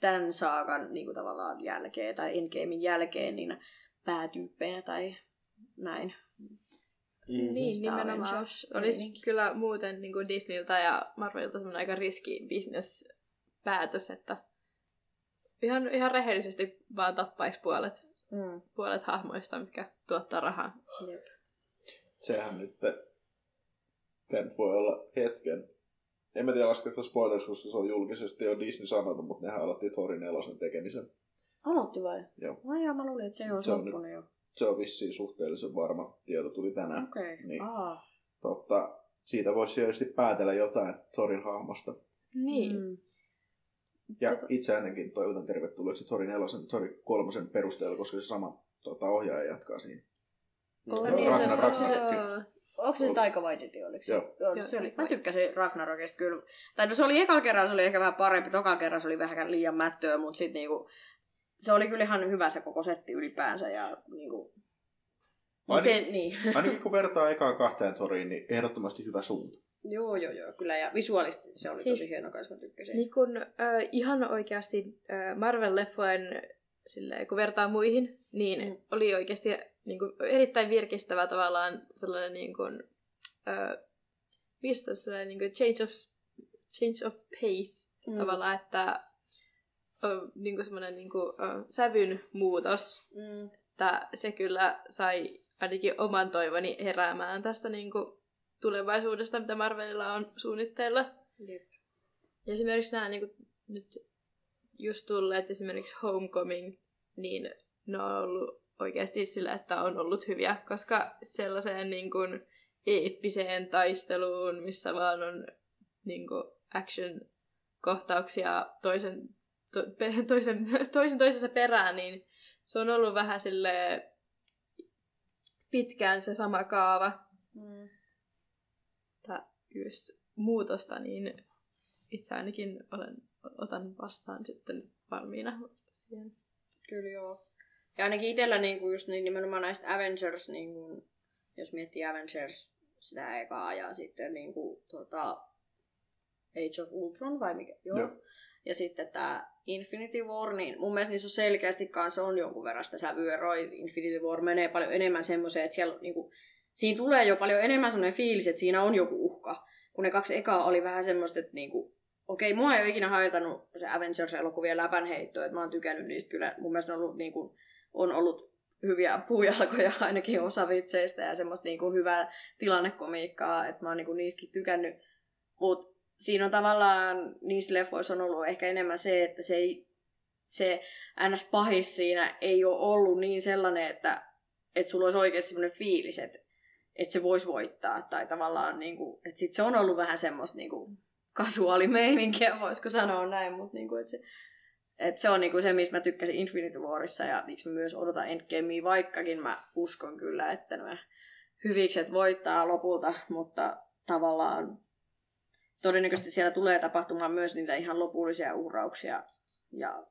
tämän saakan niinku tavallaan jälkeen tai Endgamein jälkeen niin päätyyppejä tai näin. Mm-hmm. Niin, Sitä nimenomaan. Avengers Olisi kyllä muuten niin kuin Disneyltä ja Marvelilta semmoinen aika riski business-päätös, että ihan, ihan rehellisesti vaan tappaisi puolet, Mm. puolet hahmoista, mitkä tuottaa rahaa. Jep. Sehän nyt, tämä nyt voi olla hetken. En mä tiedä lasketa spoilers, koska se on julkisesti jo Disney sanonut, mutta nehän aloitti Thorin nelosen tekemisen. Aloitti vai? Joo. Ai jaa, mä luulin, että se ei olisi Se on loppunut jo. Se on vissiin suhteellisen varma. Tieto tuli tänään. Okei. Okay. Niin. Aa. Totta, siitä voisi tietysti päätellä jotain Thorin hahmosta. Niin. Mm. Ja Tota- itse ainakin toivotan tervetulleeksi Thorin nelosen, Thorin kolmosen perusteella, koska se sama tota, ohjaaja jatkaa siinä. Oh, niin, se, Ragnar- onko se, se, Aa. onko se se Taika Waititi, oliko se? Joo. Joo, se oli, mä tykkäsin Ragnarokista kyllä. Tai no se oli ekalla kerralla se oli ehkä vähän parempi, toka kerran se oli vähän liian mättöä, mutta sitten niinku, se oli kyllä ihan hyvä se koko setti ylipäänsä ja niinku, Mut se, Ainakin, niin. ainakin kun vertaa ekaan kahteen Thoriin, niin ehdottomasti hyvä suunta. joo, joo, joo, kyllä. Ja visuaalisesti se oli Siis- tosi hieno, koska mä tykkäsin. Niin kun äh, ihan oikeasti äh, Marvel-leffojen, silleen, kun vertaa muihin, niin Mm. oli oikeasti niin kuin, erittäin virkistävä tavallaan sellainen niin kuin, äh, mistä sellainen niin kuin change of, change of pace Mm. tavallaan, että niin kuin semmoinen niin kuin, äh, sävyn muutos, Mm. että se kyllä sai ainakin oman toivoni heräämään tästä niin kuin, tulevaisuudesta, mitä Marvelilla on suunnitteilla. Jep. Ja esimerkiksi nämä niin kuin, nyt just tulleet esimerkiksi Homecoming, niin ne on ollut oikeasti sillä, että on ollut hyviä, koska sellaiseen niin kuin, eeppiseen taisteluun, missä vaan on niin kuin, action-kohtauksia toisen, to, pe, toisen, toisen toisensa perään, niin se on ollut vähän sille pitkään se sama kaava. Mm. Että just muutosta, niin itse ainakin olen, otan vastaan sitten valmiina siihen. Kyllä joo. Ja ainakin itsellä niinku just niin nimenomaan näistä Avengers, niinku, jos miettii Avengers sitä ekaa ja sitten niinku, tota, Age of Ultron vai mikä? Joo. Joo. Ja sitten tämä Infinity War, niin mun mielestä niissä on selkeästi kanssa on jonkun verran sitä sävyä. Infinity War menee paljon enemmän semmoiseen, että siellä niinku, siinä tulee jo paljon enemmän semmoinen fiilis, että siinä on joku uhka. Kun ne kaksi ekaa oli vähän semmoista, että niinku, okei, mua ei ole ikinä haitannut se Avengers-elokuvien läpänheitto, että mä oon tykännyt niistä kyllä. Mun mielestä on ollut, niinku, on ollut hyviä puujalkoja ainakin osa vitseistä ja semmoista niinku hyvää tilannekomiikkaa, että mä oon niinku niistäkin tykännyt. Mutta siinä on tavallaan, niissä leffoissa on ollut ehkä enemmän se, että se, ei, se ns. pahis siinä ei ole ollut niin sellainen, että, että sulla olisi oikeasti semmoinen fiilis, että, että se voisi voittaa. Tai tavallaan, niin kuin, että sit se on ollut vähän semmoista niin kuin, kasuaalimeininkiä, voisiko sanoa näin, mutta niin kuin, että se, että se on niin kuin se, mistä mä tykkäsin Infinity Warissa ja miksi mä myös odotan Endgamea, vaikkakin mä uskon kyllä, että nämä hyvikset voittaa lopulta, mutta tavallaan todennäköisesti siellä tulee tapahtumaan myös niitä ihan lopullisia uhrauksia ja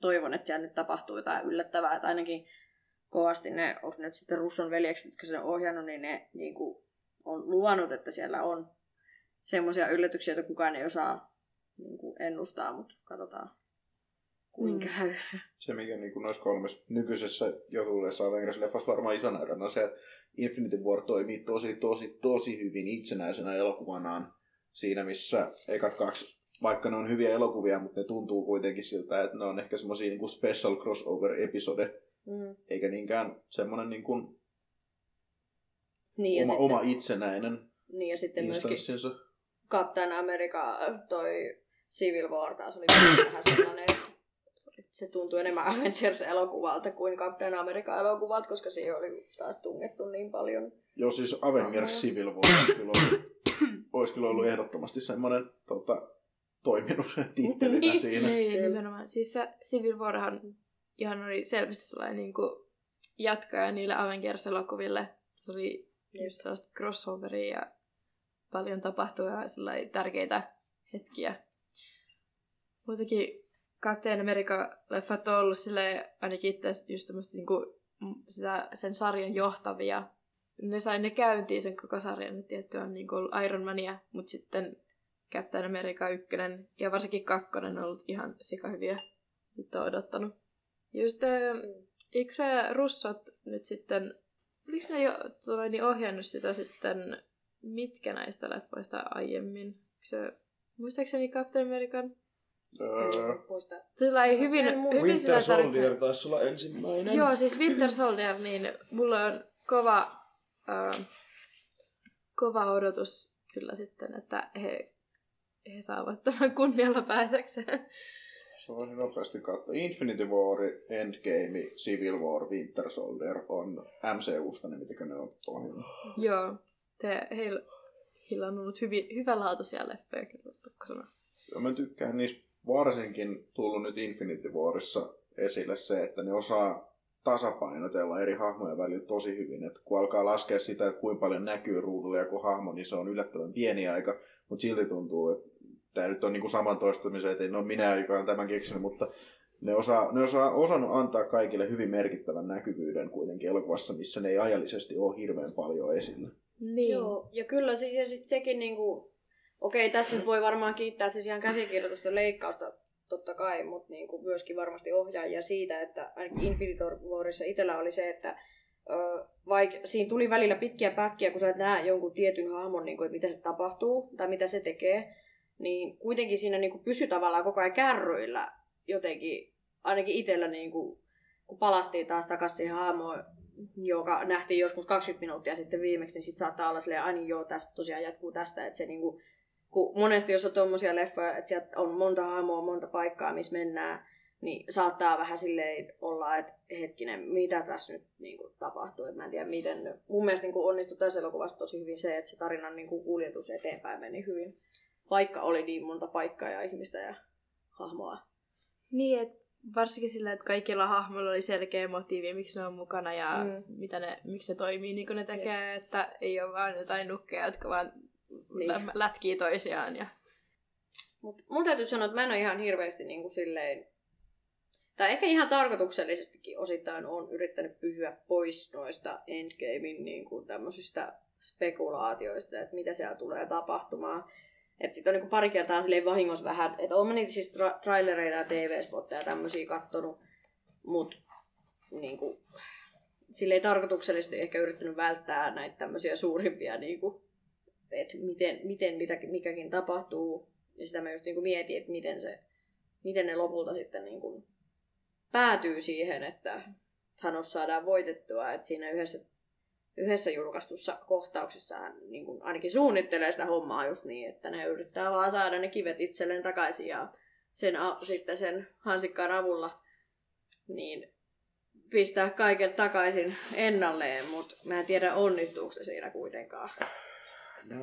toivon, että siellä nyt tapahtuu jotain yllättävää, että ainakin kovasti ne, onko nyt sitten Russon veljekset, jotka sen on ohjannut, niin ne niin kuin, on luvannut, että siellä on semmoisia yllätyksiä, joita kukaan ei osaa niin kuin, ennustaa, mutta katsotaan kuinka Mm. käy. Se, mikä niin kuin noissa kolmessa nykyisessä jo tulleessa Avengers-leffassa varmaan isona erona on se, että Infinity War toimii tosi, tosi, tosi hyvin itsenäisenä elokuvanaan siinä, missä ekat kaksi, vaikka ne on hyviä elokuvia, mutta ne tuntuu kuitenkin siltä, että ne on ehkä semmoisia niin special crossover-episode, Mm. eikä niinkään semmoinen niin kuin Niin, ja oma, sitten, oma itsenäinen niin, ja sitten myöskin. Captain America, toi Civil War taas oli vähän sellainen, se tuntui enemmän Avengers-elokuvalta kuin Captain America-elokuvalta, koska siihen oli taas tungettu niin paljon. Joo, siis Avengers. Civil War kyllä ollut, olisi kyllä ollut ehdottomasti semmoinen tota, toiminut tittelinä Niin. siinä. Ei, Kyllä. nimenomaan. Siis se Civil Warhan ihan oli selvästi sellainen niin kuin jatkaja niille Avengers-elokuville. Se oli just sellaista crossoveria ja paljon tapahtuu ja sellaisia tärkeitä hetkiä. Muutenkin Captain America-leffat on ollut silleen, ainakin itse just niinku, mm, sitä, sen sarjan johtavia. Ne sai ne käyntiin sen koko sarjan, että tietty on niinku ollut Iron Mania, mutta sitten Captain America 1 ja varsinkin kakkonen on ollut ihan sikahyviä. Nyt on odottanut. Just, eikö se russot nyt sitten, oliko ne jo tulee, niin ohjannut sitä sitten, mitkä näistä leffoista aiemmin? Se, muistaakseni Captain American? Öö. Sillä ei hyvin, hyvin Winter tarvitse... Soldier taisi olla ensimmäinen. Joo, siis Winter Soldier, niin mulla on kova, kova odotus kyllä sitten, että he, he saavat tämän kunnialla päätökseen. Mä voisin nopeasti katsoa. Infinity War, Endgame, Civil War, Winter Soldier on MCUsta, ne mitäkö ne on ohjelma. Joo, te, heillä, heillä on ollut hyvin, hyvälaatuisia leffoja, kyllä pakko sanoa. Ja mä tykkään niistä varsinkin tullut nyt Infinity Warissa esille se, että ne osaa tasapainotella eri hahmojen välillä tosi hyvin. Et kun alkaa laskea sitä, että kuinka paljon näkyy ruudulla joku hahmo, niin se on yllättävän pieni aika, mutta silti tuntuu, että tämä nyt on niinku saman toistamisen, että no minä joka olen tämän keksinyt, mutta ne osaa, ne osaa osannut antaa kaikille hyvin merkittävän näkyvyyden kuitenkin elokuvassa, missä ne ei ajallisesti ole hirveän paljon esillä. Niin. Joo, ja kyllä siis, ja sit sekin niinku, okei, tästä nyt voi varmaan kiittää siis ihan käsikirjoitusta leikkausta totta kai, mutta niinku myöskin varmasti ohjaajia siitä, että ainakin Infinity Warissa itsellä oli se, että vaikka siinä tuli välillä pitkiä pätkiä, kun sä et näe jonkun tietyn hahmon, niin kuin, että mitä se tapahtuu tai mitä se tekee, niin kuitenkin siinä niin kuin pysyi tavallaan koko ajan kärryillä jotenkin, ainakin itsellä niin kuin, kun palattiin taas takaisin siihen hahmoon, joka nähtiin joskus 20 minuuttia sitten viimeksi, niin sitten saattaa olla silleen, aini joo, tästä tosiaan jatkuu tästä, että se niin kuin, kun monesti jos on tuommoisia leffoja, että sieltä on monta hahmoa, monta paikkaa, missä mennään, niin saattaa vähän silleen olla, että hetkinen, mitä tässä nyt niin kuin, tapahtuu. Et mä en tiedä, miten. Mun mielestä niin kuin, onnistui tässä elokuvassa tosi hyvin se, että se tarinan niin kuin, kuljetus eteenpäin meni hyvin. Vaikka oli niin monta paikkaa ja ihmistä ja hahmoa. Niin, et varsinkin sillä, että kaikilla hahmoilla oli selkeä motiivi, miksi ne on mukana ja Mm. mitä ne, miksi ne toimii niin kuin ne tekee, että ei ole vaan jotain nukkeja, jotka vaan Niin. lä- lätkii toisiaan. Ja... Mut mun täytyy sanoa, että mä en ole ihan hirveästi niin kuin, silleen, tai ehkä ihan tarkoituksellisestikin osittain on yrittänyt pysyä pois noista Endgamein niin kuin, tämmöisistä spekulaatioista, että mitä siellä tulee tapahtumaan. Että sit on niin kuin pari kertaa silleen vahingossa vähän, että mä niitä siis tra- trailereita ja TV-spotteja ja tämmöisiä kattonut, mutta niin kuin, silleen tarkoituksellisesti ehkä yrittänyt välttää näitä tämmöisiä suurimpia, niin kuin, että miten, miten mitäkin, mikäkin tapahtuu. Ja sitä mä just niin kuin mietin, että miten, se, miten ne lopulta sitten niin kuin päätyy siihen, että Thanos saadaan voitettua. Että siinä yhdessä, yhdessä julkaistussa kohtauksessa niin kuin ainakin suunnittelee sitä hommaa just niin, että ne yrittää vaan saada ne kivet itselleen takaisin ja sen, sitten sen hansikkaan avulla niin pistää kaiken takaisin ennalleen, mutta mä en tiedä onnistuuko se siinä kuitenkaan. Nämä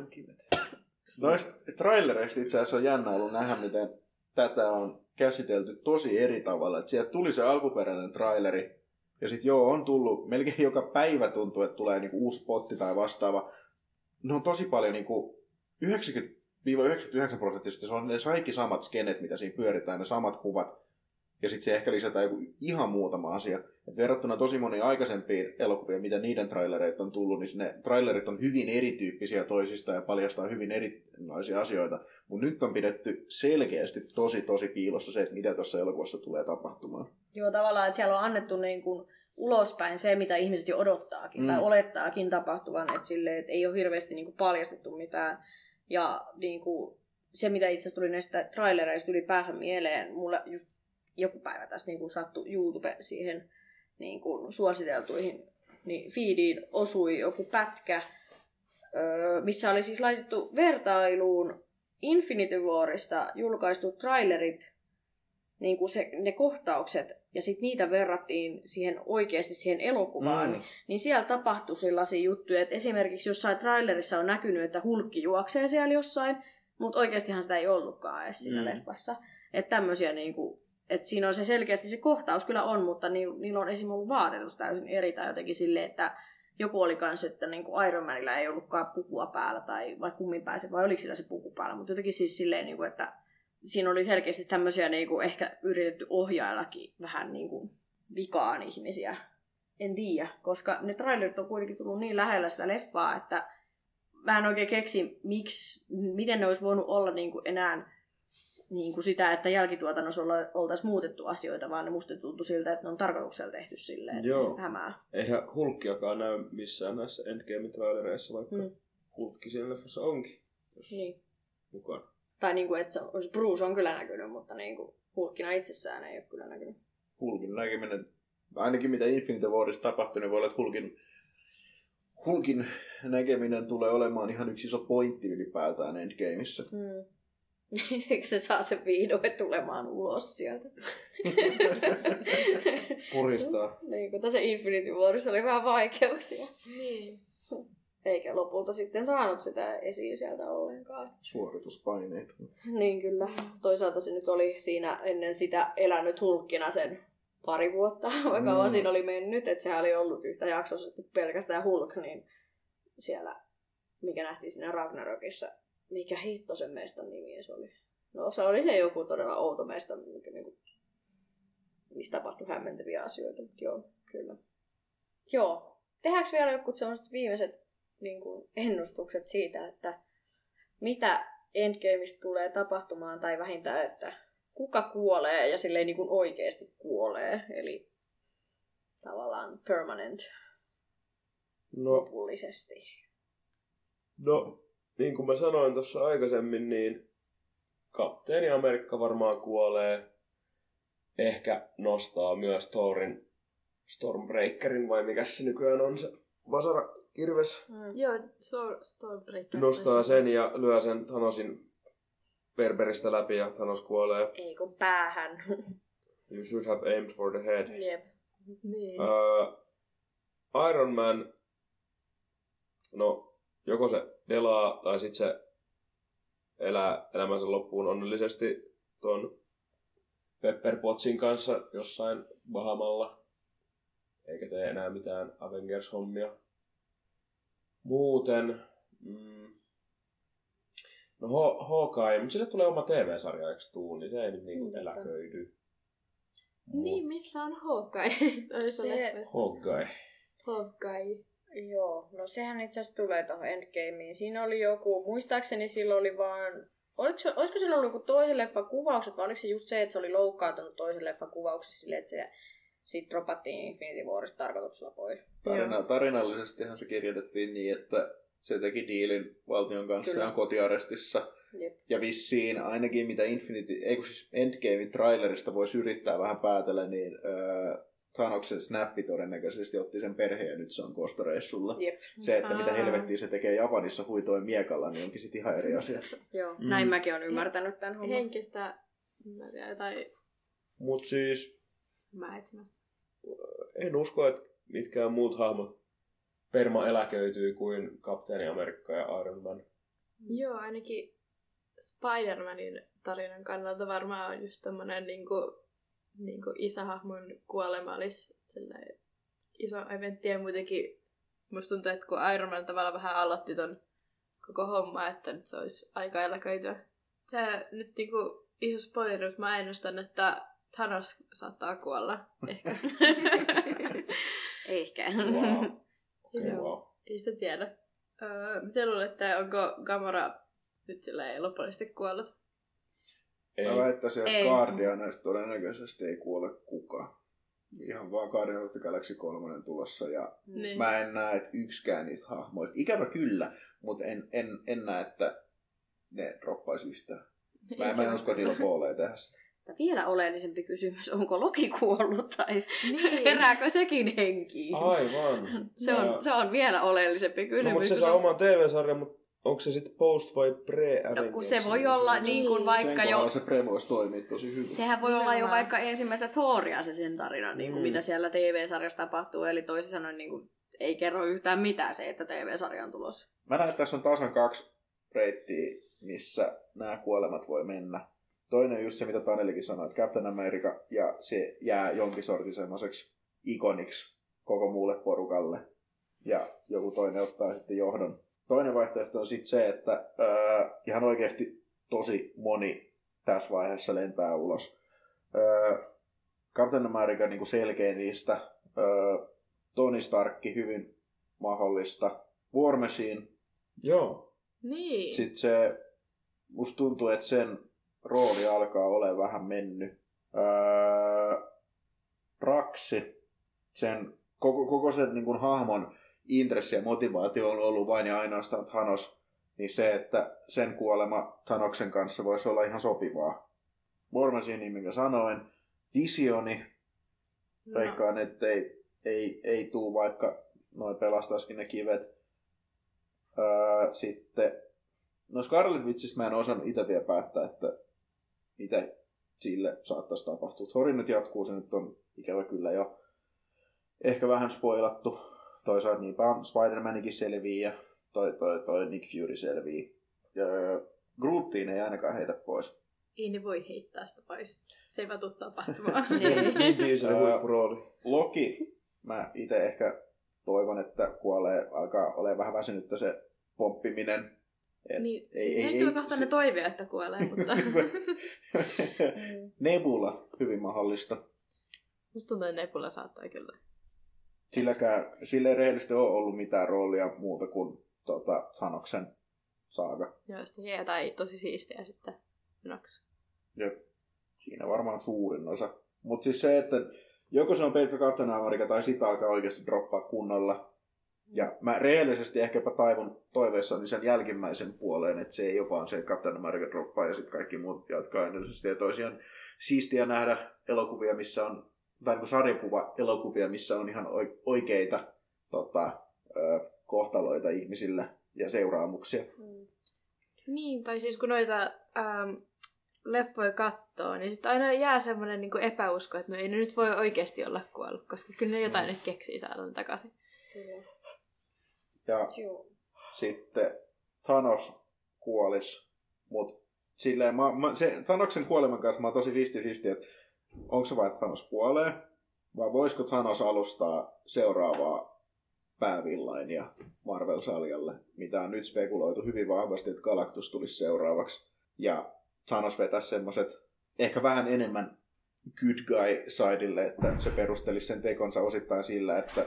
on kivet, nämä trailereista itse asiassa on jännä ollut nähdä, miten tätä on käsitelty tosi eri tavalla. Et sieltä tuli se alkuperäinen traileri, ja sitten joo, on tullut, melkein joka päivä tuntuu, että tulee niinku uusi potti tai vastaava. Ne on tosi paljon niinku 90-99 prosenttisesti, se on ne kaikki samat skenet, mitä siinä pyöritään, ne samat kuvat. Ja sitten se ehkä lisätään joku ihan muutama asia. Et verrattuna tosi moniin aikaisempiin elokuviin, mitä niiden trailereita on tullut, niin ne trailerit on hyvin erityyppisiä toisista ja paljastaa hyvin erilaisia asioita. Mutta nyt on pidetty selkeästi tosi tosi piilossa se, että mitä tuossa elokuvassa tulee tapahtumaan. Joo, tavallaan, että siellä on annettu niin kuin ulospäin se, mitä ihmiset jo odottaakin mm. tai olettaakin tapahtuvan, että, silleen, että ei ole hirveästi niin kuin paljastettu mitään. Ja niin kuin, se, mitä itse asiassa tuli näistä trailereista ylipäänsä mieleen, mulla just joku päivä tässä niin kuin sattui YouTube siihen niin kuin suositeltuihin, niin feediin osui joku pätkä, missä oli siis laitettu vertailuun Infinity Warista julkaistut trailerit, niin kuin se, ne kohtaukset, ja sitten niitä verrattiin siihen oikeasti siihen elokuvaan, Mm. niin siellä tapahtui sellaisia juttuja, että esimerkiksi jossain trailerissa on näkynyt, että hulkki juoksee siellä jossain, mutta oikeastihan sitä ei ollutkaan edes siinä Mm. leffassa. Että tämmöisiä niinku, että siinä on se selkeästi se kohtaus kyllä on, mutta ni, niillä on esim. ollut vaatetus täysin eri tai jotenkin silleen, että joku oli kans, että niin kuin Iron Manilla ei ollutkaan pukua päällä, tai vai kummin pääsi, vai oliko sillä se puku päällä, mutta jotenkin siis silleen, niin kuin, että siinä oli selkeästi tämmöisiä niin kuin ehkä yritetty ohjaillakin vähän niin kuin vikaan ihmisiä. En tiedä, koska ne trailerit on kuitenkin tullut niin lähellä sitä leffaa, että mä en oikein keksi, miksi, miten ne olisi voinut olla niin kuin enää niin kuin sitä, että jälkituotannossa olla, oltaisiin muutettu asioita, vaan ne musta tuntui siltä, että ne on tarkoituksella tehty silleen, että Joo. hämää. Eihän Hulkkiakaan näy missään näissä Endgame-trailereissa, vaikka Mm. mm. Hulkki siinä leffassa onkin jos Niin. mukaan. Tai niin kuin, että se Bruce on kyllä näkynyt, mutta niin kuin Hulkkina itsessään ei ole kyllä näkynyt. Hulkin näkeminen, ainakin mitä Infinity Warissa tapahtui, niin voi olla, että Hulkin, Hulkin näkeminen tulee olemaan ihan yksi iso pointti ylipäätään Endgameissa. Hmm. Eikö se saa sen vihdoin tulemaan ulos sieltä? Puristaa. niin kuin tässä Infinity Warissa oli vähän vaikeuksia. Niin. Eikä lopulta sitten saanut sitä esiin sieltä ollenkaan. Suorituspaineita. Niin kyllä. Toisaalta se nyt oli siinä ennen sitä elänyt hulkkina sen pari vuotta, vaikka kauan Mm. siinä oli mennyt. Että sehän oli ollut yhtä jaksossa pelkästään Hulk, niin siellä, mikä nähtiin siinä Ragnarokissa, mikä hitto sen mestan nimi se oli. No se oli se joku todella outo mesta, mikä niinku, missä tapahtui hämmentäviä asioita. Mut Joo, kyllä. Joo. Tehdäänkö vielä jotkut sellaiset viimeiset niin kuin, ennustukset siitä, että mitä Endgameista tulee tapahtumaan, tai vähintään, että kuka kuolee ja silleen niin kuin oikeasti kuolee. Eli tavallaan permanent No, lopullisesti. no, niin kuin mä sanoin tuossa aikaisemmin, niin kapteeni Amerikka varmaan kuolee. Ehkä nostaa myös Thorin Stormbreakerin, vai mikä se nykyään on se vasara kirves. Mm. Joo, so, Stormbreaker. Nostaa sen ja lyö sen Thanosin berberistä läpi ja Thanos kuolee. Ei kun päähän. You should have aimed for the head. Jep. Niin. Uh, Iron Man, no joko se delaa tai sitten se elää elämänsä loppuun onnellisesti tuon Pepper Potsin kanssa jossain Bahamalla. Eikä tee enää mitään Avengers-hommia. Muuten, mm, no Hawkeye, mutta sille tulee oma TV-sarja, eikö tuu, niin se ei nyt niinku Mm, totta. eläköidy. Niin, missä on Hawkeye? Se-. Hawkeye. Hawkeye. Joo, no sehän itse asiassa tulee tuohon Endgameen. Siinä oli joku, muistaakseni silloin oli vaan... Oliko, se- olisiko sillä ollut joku toisen leffan kuvaukset, vai oliko se just se, että se oli loukkaantunut toisen leffan kuvauksessa silleen, että se sitten dropattiin Infinity Warista tarkoituksella pois. Tarina, tarinallisestihan se kirjoitettiin niin, että se teki diilin valtion kanssa Kyllä. ja on kotiarestissa. Jep. Ja vissiin ainakin mitä Infinity, ei kun siis Endgamein trailerista voisi yrittää vähän päätellä, niin öö, Thanoksen snappi todennäköisesti otti sen perheen ja nyt se on kostoreissulla. Jep. Se, että mitä helvettiä se tekee Japanissa huitoin miekalla, niin onkin sitten ihan eri asia. Joo, Mm. näin mäkin olen ymmärtänyt tämän homman. Henkistä, mä en tiedä, tai Mut siis mä etsimässä. en usko, että mitkään muut hahmot perma eläköityy kuin Kapteeni Amerikka ja Iron Man. Joo, ainakin Spider-Manin tarinan kannalta varmaan on just tommonen niinku, niinku isähahmon kuolema olisi sellainen iso eventti ja muutenkin musta tuntuu, että kun Iron Man tavallaan vähän aloitti ton koko homma, että nyt se olisi aika eläköityä. Se nyt niinku iso spoiler, mutta mä ennustan, että Thanos saattaa kuolla ehkä. Ehkä. Wow. Joo. wow. Ei sitä tiedä. Öö, miten luulette, onko Gamora nyt silleen lopullisesti kuollut? Ei. Mä väittäisin, että Ei. Guardianeista todennäköisesti ei kuole kukaan. Ihan vaan Guardians of the Galaxy 3 tulossa ja Niin. mä en näe, että yksikään niistä hahmoista, ikävä kyllä, mutta en, en, en näe, että ne droppaisi yhtään. Mä, mä en usko, että niillä tehdä sitä. Ja Vielä oleellisempi kysymys, onko Loki kuollut tai Niin. herääkö sekin henkiin? Aivan. Se on, se on vielä oleellisempi kysymys. No, mutta se saa on- oman TV-sarjan, mutta onko se sitten post vai pre No, kun se voi olla niin kuin Sen vaikka jo... se pre voisi toimia tosi hyvin. Sehän voi olla jo vaikka ensimmäistä Thoria se sen tarina, niin kuin Mm. mitä siellä TV-sarjassa tapahtuu. Eli toisin sanoen niin kuin, ei kerro yhtään mitään se, että TV-sarja on tulossa. Mä näen, että tässä on tasan kaksi reittiä, missä nämä kuolemat voi mennä. Toinen on just se, mitä Tanelikin sanoi, että Captain America, ja se jää jonkin sortin semmoiseksi ikoniksi koko muulle porukalle. ja joku toinen ottaa sitten johdon. Toinen vaihtoehto on sitten se, että ää, ihan oikeasti tosi moni tässä vaiheessa lentää ulos. Ää, Captain America niin kuin selkeä niistä. Ää, Tony Starkki hyvin mahdollista. War Machine. Joo. Niin. Sitten se, musta tuntuu, että sen rooli alkaa olla vähän mennyt. Ää, Raksi, sen koko, koko sen niin kuin, hahmon intressi ja motivaatio on ollut vain ja ainoastaan Thanos, niin se, että sen kuolema Thanoksen kanssa voisi olla ihan sopivaa. Machine, niin minkä sanoin, Visioni, no, veikkaan, että ei, ei, ei tuu vaikka noin pelastaisikin ne kivet. Öö, sitten, no Scarlet Witchistä mä en osannut itse vielä päättää, että mitä sille saattaisi tapahtua. Thori nyt jatkuu, se nyt on ikävä kyllä jo ehkä vähän spoilattu. Toisaalta niinpä on Spider-Manikin selvii ja toi, toi, toi Nick Fury selvii. Ja Grootiin ei ainakaan heitä pois. ei ne voi heittää sitä pois. Se ei vaan tuu tapahtumaan. Niin. Dieselin Ää, huippurooli. Loki, mä itse ehkä toivon, että kuolee, alkaa olemaan vähän väsynyttä se pomppiminen. Et niin, ei- siis ei- henkilökohtainen se- toive, että kuolee, mutta Nebula, hyvin mahdollista. musta tuntuu, että Nebula saattaa kyllä. Silläkään, sillä ei rehellisesti ole ollut mitään roolia muuta kuin tota, Thanoksen saaga. Joo, sitten jää tai tosi siistiä sitten. Nox. Ja siinä varmaan suurin osa. Mutta siis se, että joko se on pelkkä Captain America tai sitä alkaa oikeasti droppaa kunnolla. Ja mä rehellisesti ehkäpä taivun toiveissani sen jälkimmäisen puoleen, että se ei jopa on se Captain America droppaa ja sitten kaikki muut jatkaa ennellisesti. Ja tosiaan siistiä nähdä elokuvia, missä on, tai niin kuin sarjakuva elokuvia, missä on ihan oi- oikeita tota, kohtaloita ihmisille ja seuraamuksia. Niin, tai siis kun noita ähm, leffoja katsoo, niin sitten aina jää semmoinen niin epäusko, että no ei ne nyt voi oikeasti olla kuollut, koska kyllä ne jotain nyt keksii saada takaisin. Kyllä. Ja Joo. sitten Thanos kuolis, mutta silleen, mä, mä, se, Thanoksen kuoleman kanssa mä oon tosi 50-50, että onko se vaan, että Thanos kuolee, vai voisiko Thanos alustaa seuraavaa päävillainia Marvel-saljalle, mitä on nyt spekuloitu hyvin vahvasti, että Galactus tulisi seuraavaksi. Ja Thanos vetäisi semmoset ehkä vähän enemmän good guy sidelle, että se perustelisi sen tekonsa osittain sillä, että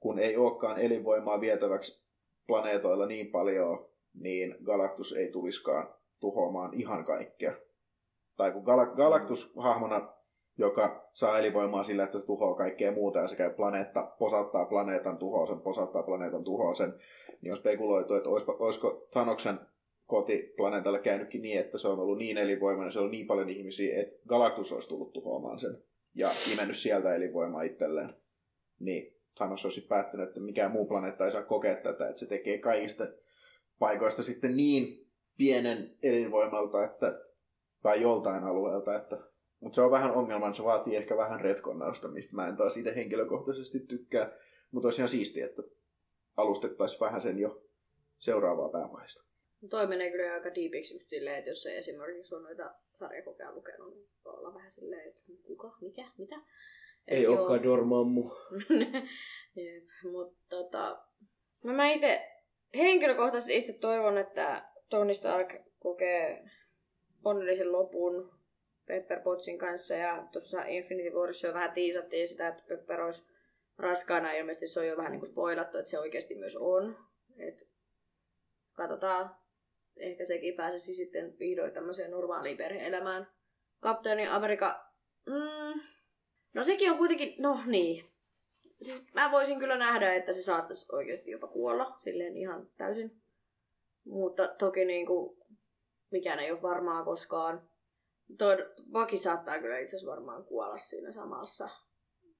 kun ei olekaan elinvoimaa vietäväksi planeetoilla niin paljon, niin Galactus ei tulisikaan tuhoamaan ihan kaikkea. Tai kun Gal- Galactus hahmona, joka saa elinvoimaa sillä, että se tuhoaa kaikkea muuta ja se käy planeetta, posauttaa planeetan tuhoasen, posauttaa planeetan tuhoasen, niin on spekuloitu, että olisiko, olisiko Thanoksen kotiplaneetalla käynytkin niin, että se on ollut niin elinvoimainen, se on niin paljon ihmisiä, että Galactus olisi tullut tuhoamaan sen ja imennyt sieltä elinvoimaa itselleen. Niin Thanos olisi päättänyt, että mikään muu planeetta ei saa kokea tätä, että se tekee kaikista paikoista sitten niin pienen elinvoimalta, että, tai joltain alueelta, että mutta se on vähän ongelma, se vaatii ehkä vähän retkonnausta, mistä mä en taas itse henkilökohtaisesti tykkää. Mutta olisi ihan siistiä, että alustettaisiin vähän sen jo seuraavaa päävaiheesta. Toi menee kyllä aika diipiksi just silleen, että jos ei esimerkiksi ole noita sarjakokea lukenut, niin voi olla vähän silleen, että kuka, mikä, mitä. Et Ei joo. olekaan Dormammu. Mutta tota, no mä itse henkilökohtaisesti itse toivon, että Tony Stark kokee onnellisen lopun Pepper Potsin kanssa ja tuossa Infinity Warissa jo vähän tiisattiin sitä, että Pepper olisi raskaana. Ilmeisesti se on jo vähän niin kuin spoilattu, että se oikeasti myös on. Et katsotaan. Ehkä sekin pääsisi sitten vihdoin tämmöiseen normaaliin perhe-elämään. Kapteeni Amerika... Mm, no sekin on kuitenkin... No niin. Siis mä voisin kyllä nähdä, että se saattaisi oikeasti jopa kuolla. Silleen ihan täysin. Mutta toki niin kuin, mikään ei ole varmaa koskaan. Toi Vaki saattaa kyllä itse asiassa varmaan kuolla siinä samassa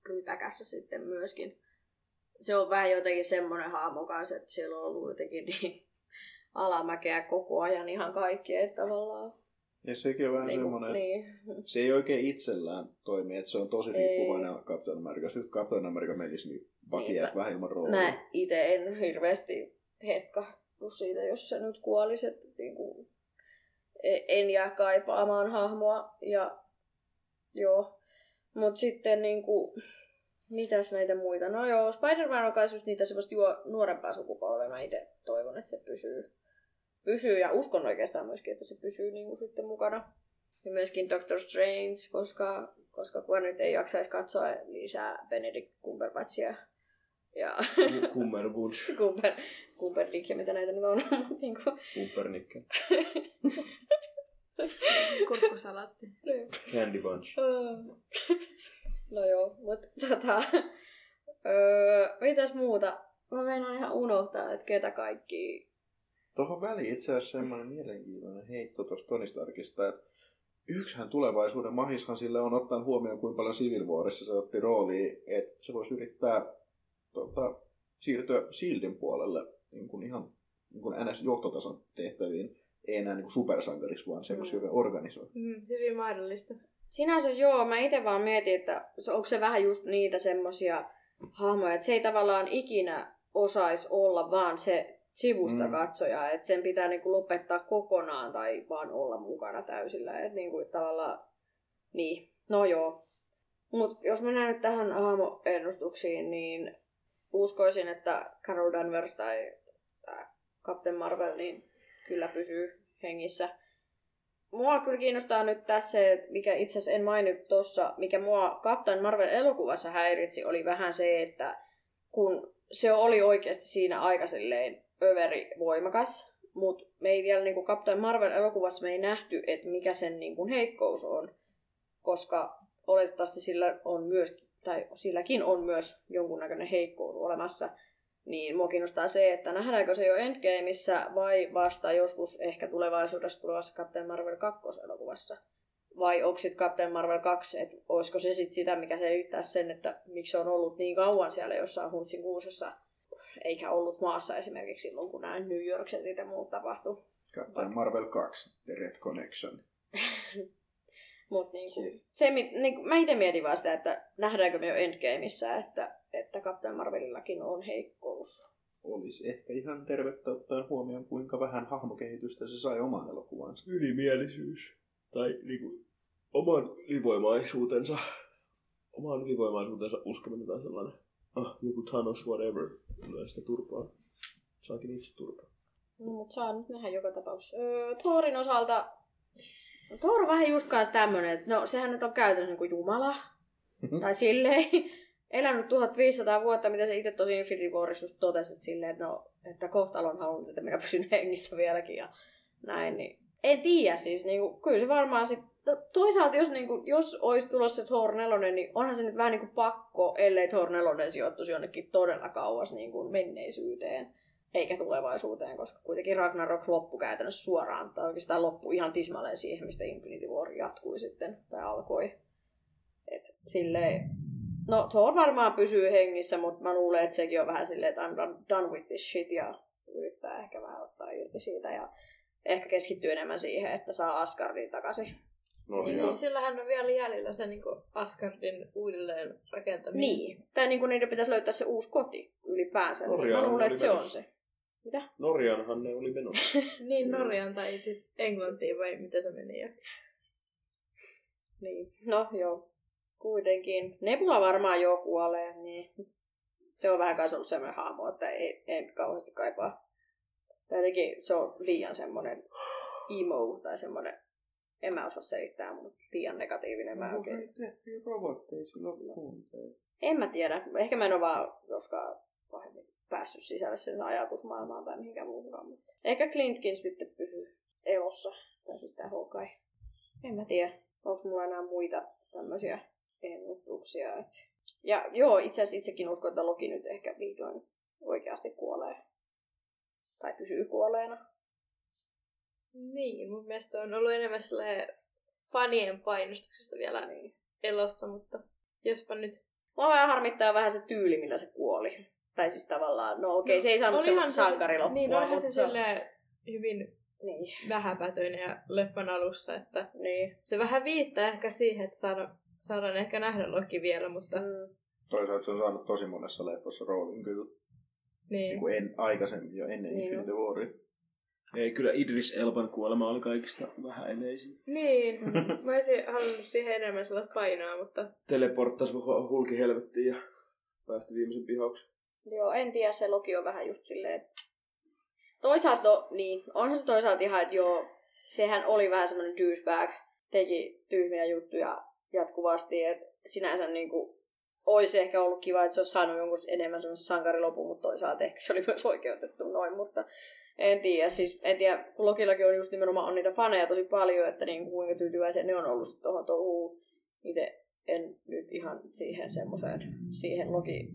rytäkässä sitten myöskin. Se on vähän jotenkin semmoinen hahmo kanssa, että siellä on ollut jotenkin niin alamäkeä koko ajan ihan kaikki, että tavallaan... Ja sekin on vähän Niinku, semmoinen, niin. se ei oikein itsellään toimi, että se on tosi riippuvainen Captain Amerikasta. Sitten kun Captain America menisi, niin Niinpä. jäisi vähän ilman roolia. Mä itse en hirveästi hetkahdu siitä, jos se nyt kuolisi. Että niinku, e- en jää kaipaamaan hahmoa. Ja joo. Mut sitten niinku, Mitäs näitä muita? No joo, Spider-Man on kai just niitä semmoista juo, nuorempaa sukupolvea. Mä itse toivon, että se pysyy, pysyy ja uskon oikeastaan myöskin, että se pysyy niin kuin sitten mukana. Ja myöskin Doctor Strange, koska, koska kun nyt ei jaksaisi katsoa lisää Benedict Cumberbatchia ja Kummerbunch. Cumber, Cumberdick ja mitä näitä nyt on. niin kuin, Pumpernickel. Kurkkusalaatti. Candy Bunch. No joo, mutta tota, öö, mitäs muuta? Mä meinaan ihan unohtaa, että ketä kaikki... Tuohon väliin itse asiassa semmoinen mielenkiintoinen heitto tuosta Tony Starkista, että yksihän tulevaisuuden mahishan sille on ottaen huomioon, kuinka paljon Civil Warissa se otti roolia, että se voisi yrittää tota, siirtyä Shieldin puolelle niin kuin ihan niin kuin NS-johtotason tehtäviin, ei enää niin kuin supersankariksi, vaan semmoisia, joka organisoi. Mm, hyvin mahdollista. Sinänsä joo, mä itse vaan mietin, että onko se vähän just niitä semmosia hahmoja, että se ei tavallaan ikinä osaisi olla vaan se sivusta Mm. katsoja, että sen pitää niinku lopettaa kokonaan tai vaan olla mukana täysillä, että niinku tavallaan, niin, no joo. Mutta jos mennään nyt tähän hahmoennustuksiin, niin uskoisin, että Carol Danvers tai Captain Marvel niin kyllä pysyy hengissä. Mua kyllä kiinnostaa nyt tässä mikä itse asiassa en maininnut tuossa, mikä mua Captain Marvel elokuvassa häiritsi, oli vähän se, että kun se oli oikeasti siinä aika silleen överi voimakas, mutta me ei vielä niin kuin Captain Marvel elokuvassa me ei nähty, että mikä sen niin kuin heikkous on, koska oletettavasti sillä on myös, tai silläkin on myös jonkunnäköinen heikkous olemassa. Niin mua kiinnostaa se, että nähdäänkö se jo Endgameissa vai vasta joskus ehkä tulevaisuudessa tulevassa Captain Marvel 2 elokuvassa. Vai onko sitten Captain Marvel 2, että olisiko se sitten sitä, mikä selittää sen, että miksi se on ollut niin kauan siellä jossain Huntsin kuusessa, eikä ollut maassa esimerkiksi silloin, kun nämä New York Setit ja muut tapahtui. Captain Marvel 2, The Red Connection. Mutta niinku, se, niinku, mä itse mietin vaan sitä, että nähdäänkö me jo Endgameissa, että, että Captain Marvelillakin on heikkous. Olisi ehkä ihan tervettä ottaen huomioon, kuinka vähän hahmokehitystä se sai omaan elokuvaansa. Ylimielisyys. Tai niinku oman ylivoimaisuutensa. Oman ylivoimaisuutensa uskominen tai sellainen. Ah, joku Thanos, whatever. Tulee sitä turpaa. Saakin itse turpaa. No, mutta saa nyt nähdä joka tapauksessa. Öö, Thorin osalta, no, Thor on vähän just kanssa tämmönen, että no sehän nyt on käytännössä niin Jumala. tai silleen, elänyt 1500 vuotta, mitä se itse tosi Infinity Warissa just silleen, että, no, että kohtalon halunnut, että minä pysyn hengissä vieläkin ja näin, niin en tiedä siis, niin kuin, kyllä se varmaan sit, to- toisaalta jos, niin kuin, jos olisi tulossa se Thor 4, niin onhan se nyt vähän niin kuin pakko, ellei Thor 4 sijoittuisi jonnekin todella kauas niin kuin menneisyyteen, eikä tulevaisuuteen, koska kuitenkin Ragnarok loppu käytännössä suoraan, tai oikeastaan loppu ihan tismalleen siihen, mistä Infinity War jatkui sitten, tai alkoi. Et silleen, no Thor varmaan pysyy hengissä, mutta mä luulen, että sekin on vähän silleen, että I'm done, done with this shit, ja yrittää ehkä vähän ottaa irti siitä, ja ehkä keskittyy enemmän siihen, että saa Asgardin takaisin. No, Niin, joo. niin sillähän on vielä jäljellä se niin Asgardin uudelleen rakentaminen. Niin, tai niin kuin niiden pitäisi löytää se uusi koti ylipäänsä. Norjaan mä luulen, että se on se. Mitä? Norjanhan ne oli menossa. Niin Norjan tai sit Englantiin vai mitä se meni. Ja... Niin, no joo. Kuitenkin. Nebula varmaan jo kuolee, niin se on vähän kanssa ollut semmoinen hahmo, että ei, en kauheasti kaipaa. Tai jotenkin se on liian semmoinen emo tai semmoinen, en mä osaa selittää, mutta liian negatiivinen mä oikein. robotteja silloin. En mä tiedä. Ehkä mä en ole vaan koskaan pahemmin päässyt sisälle sen ajatusmaailmaan tai mihinkään muuhunkaan. Mutta ehkä Clintkin sitten pysyy elossa. Tai siis tää Hawkeye. En mä tiedä. Onko mulla enää muita tämmöisiä ennustuksia. Et... Ja joo, itse asiassa itsekin uskon, että Loki nyt ehkä vihdoin oikeasti kuolee. Tai pysyy kuolleena. Niin, mun mielestä on ollut enemmän fanien painostuksesta vielä Niin. elossa, mutta jospa nyt... Mua vähän harmittaa vähän se tyyli, millä se kuoli. Tai siis tavallaan, no okei, No, se ei saanut olihan sellaista se- sankariloppua. Niin, onhan mutta se silleen hyvin Niin, vähäpätöinen ja leffan alussa, että niin. se vähän viittaa ehkä siihen, että saada, saadaan ehkä nähdä Loki vielä, mutta Mm. Toisaalta se on saanut tosi monessa leffassa roolin kyllä niin. niin kuin en, aikaisemmin jo ennen Niin Infinity Waria. Ei, kyllä Idris Elban kuolema oli kaikista vähän eneisin. Niin, mä olisin halunnut siihen enemmän sellaista painoa, mutta Teleporttasi hulki helvettiin ja päästä viimeisen pihauksen. Joo, en tiedä, se Loki on vähän just silleen... Toisaalta, no, niin, onhan se toisaalta ihan, että joo, sehän oli vähän semmoinen douchebag, teki tyhmiä juttuja jatkuvasti, että sinänsä niinku olisi ehkä ollut kiva, että se olisi saanut jonkun enemmän semmoisen sankarilopun, mutta toisaalta ehkä se oli myös oikeutettu noin, mutta en tiedä, siis en tiedä, kun Lokillakin on just nimenomaan on niitä faneja tosi paljon, että niin kuinka tyytyväisiä ne on ollut tuohon touhuun. Itse en nyt ihan siihen semmoiseen, siihen Loki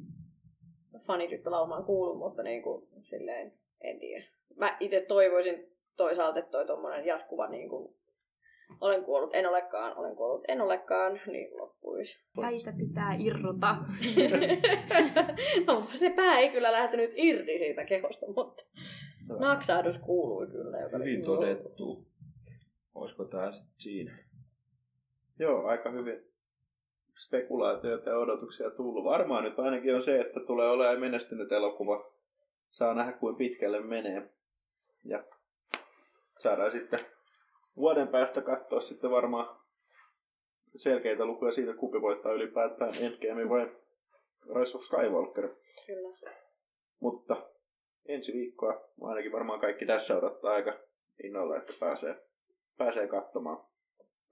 fanityttölaumaan kuulu, mutta niin kuin, silleen, en tiedä. Mä itse toivoisin toisaalta, että toi jatkuva niin kuin, olen kuollut, en olekaan, olen kuollut, en olekaan, niin loppuisi. Päitä pitää irrota. no, se pää ei kyllä lähtenyt irti siitä kehosta, mutta naksahdus kuului kyllä. Joka Hyvin todettu. Olisiko tää sit siinä? Joo, aika hyvin spekulaatioita ja odotuksia tullut. Varmaan nyt ainakin on se, että tulee olemaan menestynyt elokuva. Saa nähdä, kuin pitkälle menee. Ja saadaan sitten vuoden päästä katsoa sitten varmaan selkeitä lukuja siitä, kumpi voittaa ylipäätään Endgame vai Rise of Skywalker. Kyllä. Mutta ensi viikkoa ainakin varmaan kaikki tässä odottaa aika innolla, että pääsee, pääsee katsomaan.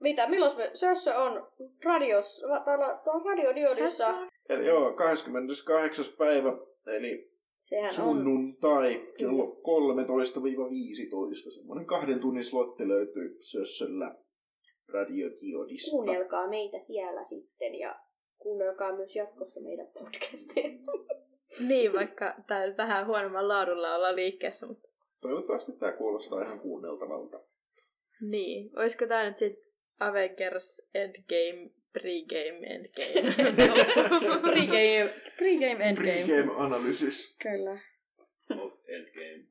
Mitä, milloin me, Sössö on radios, täällä tuolla radiodiodissa. Eli joo, 28. päivä, eli Sehän on, sunnuntai kello 13-15. Semmoinen kahden tunnin slotti löytyy Sössöllä radiodiodista. kuunnelkaa meitä siellä sitten ja kuunnelkaa myös jatkossa meidän podcastia. niin, vaikka nyt vähän huonomman laadulla olla liikkeessä, mutta Toivottavasti tämä kuulostaa ihan kuunneltavalta. niin. Olisiko tää nyt sit Avengers Endgame, Pregame, Endgame? Pregame, pregame, endgame. Pregame-analysis. Kyllä. Of Endgame.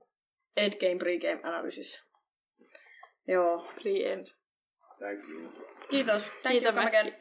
Endgame, pregame, analysis. Joo. Pre-end. Thank you. Kiitos. Thank you, Kiitämme. come again.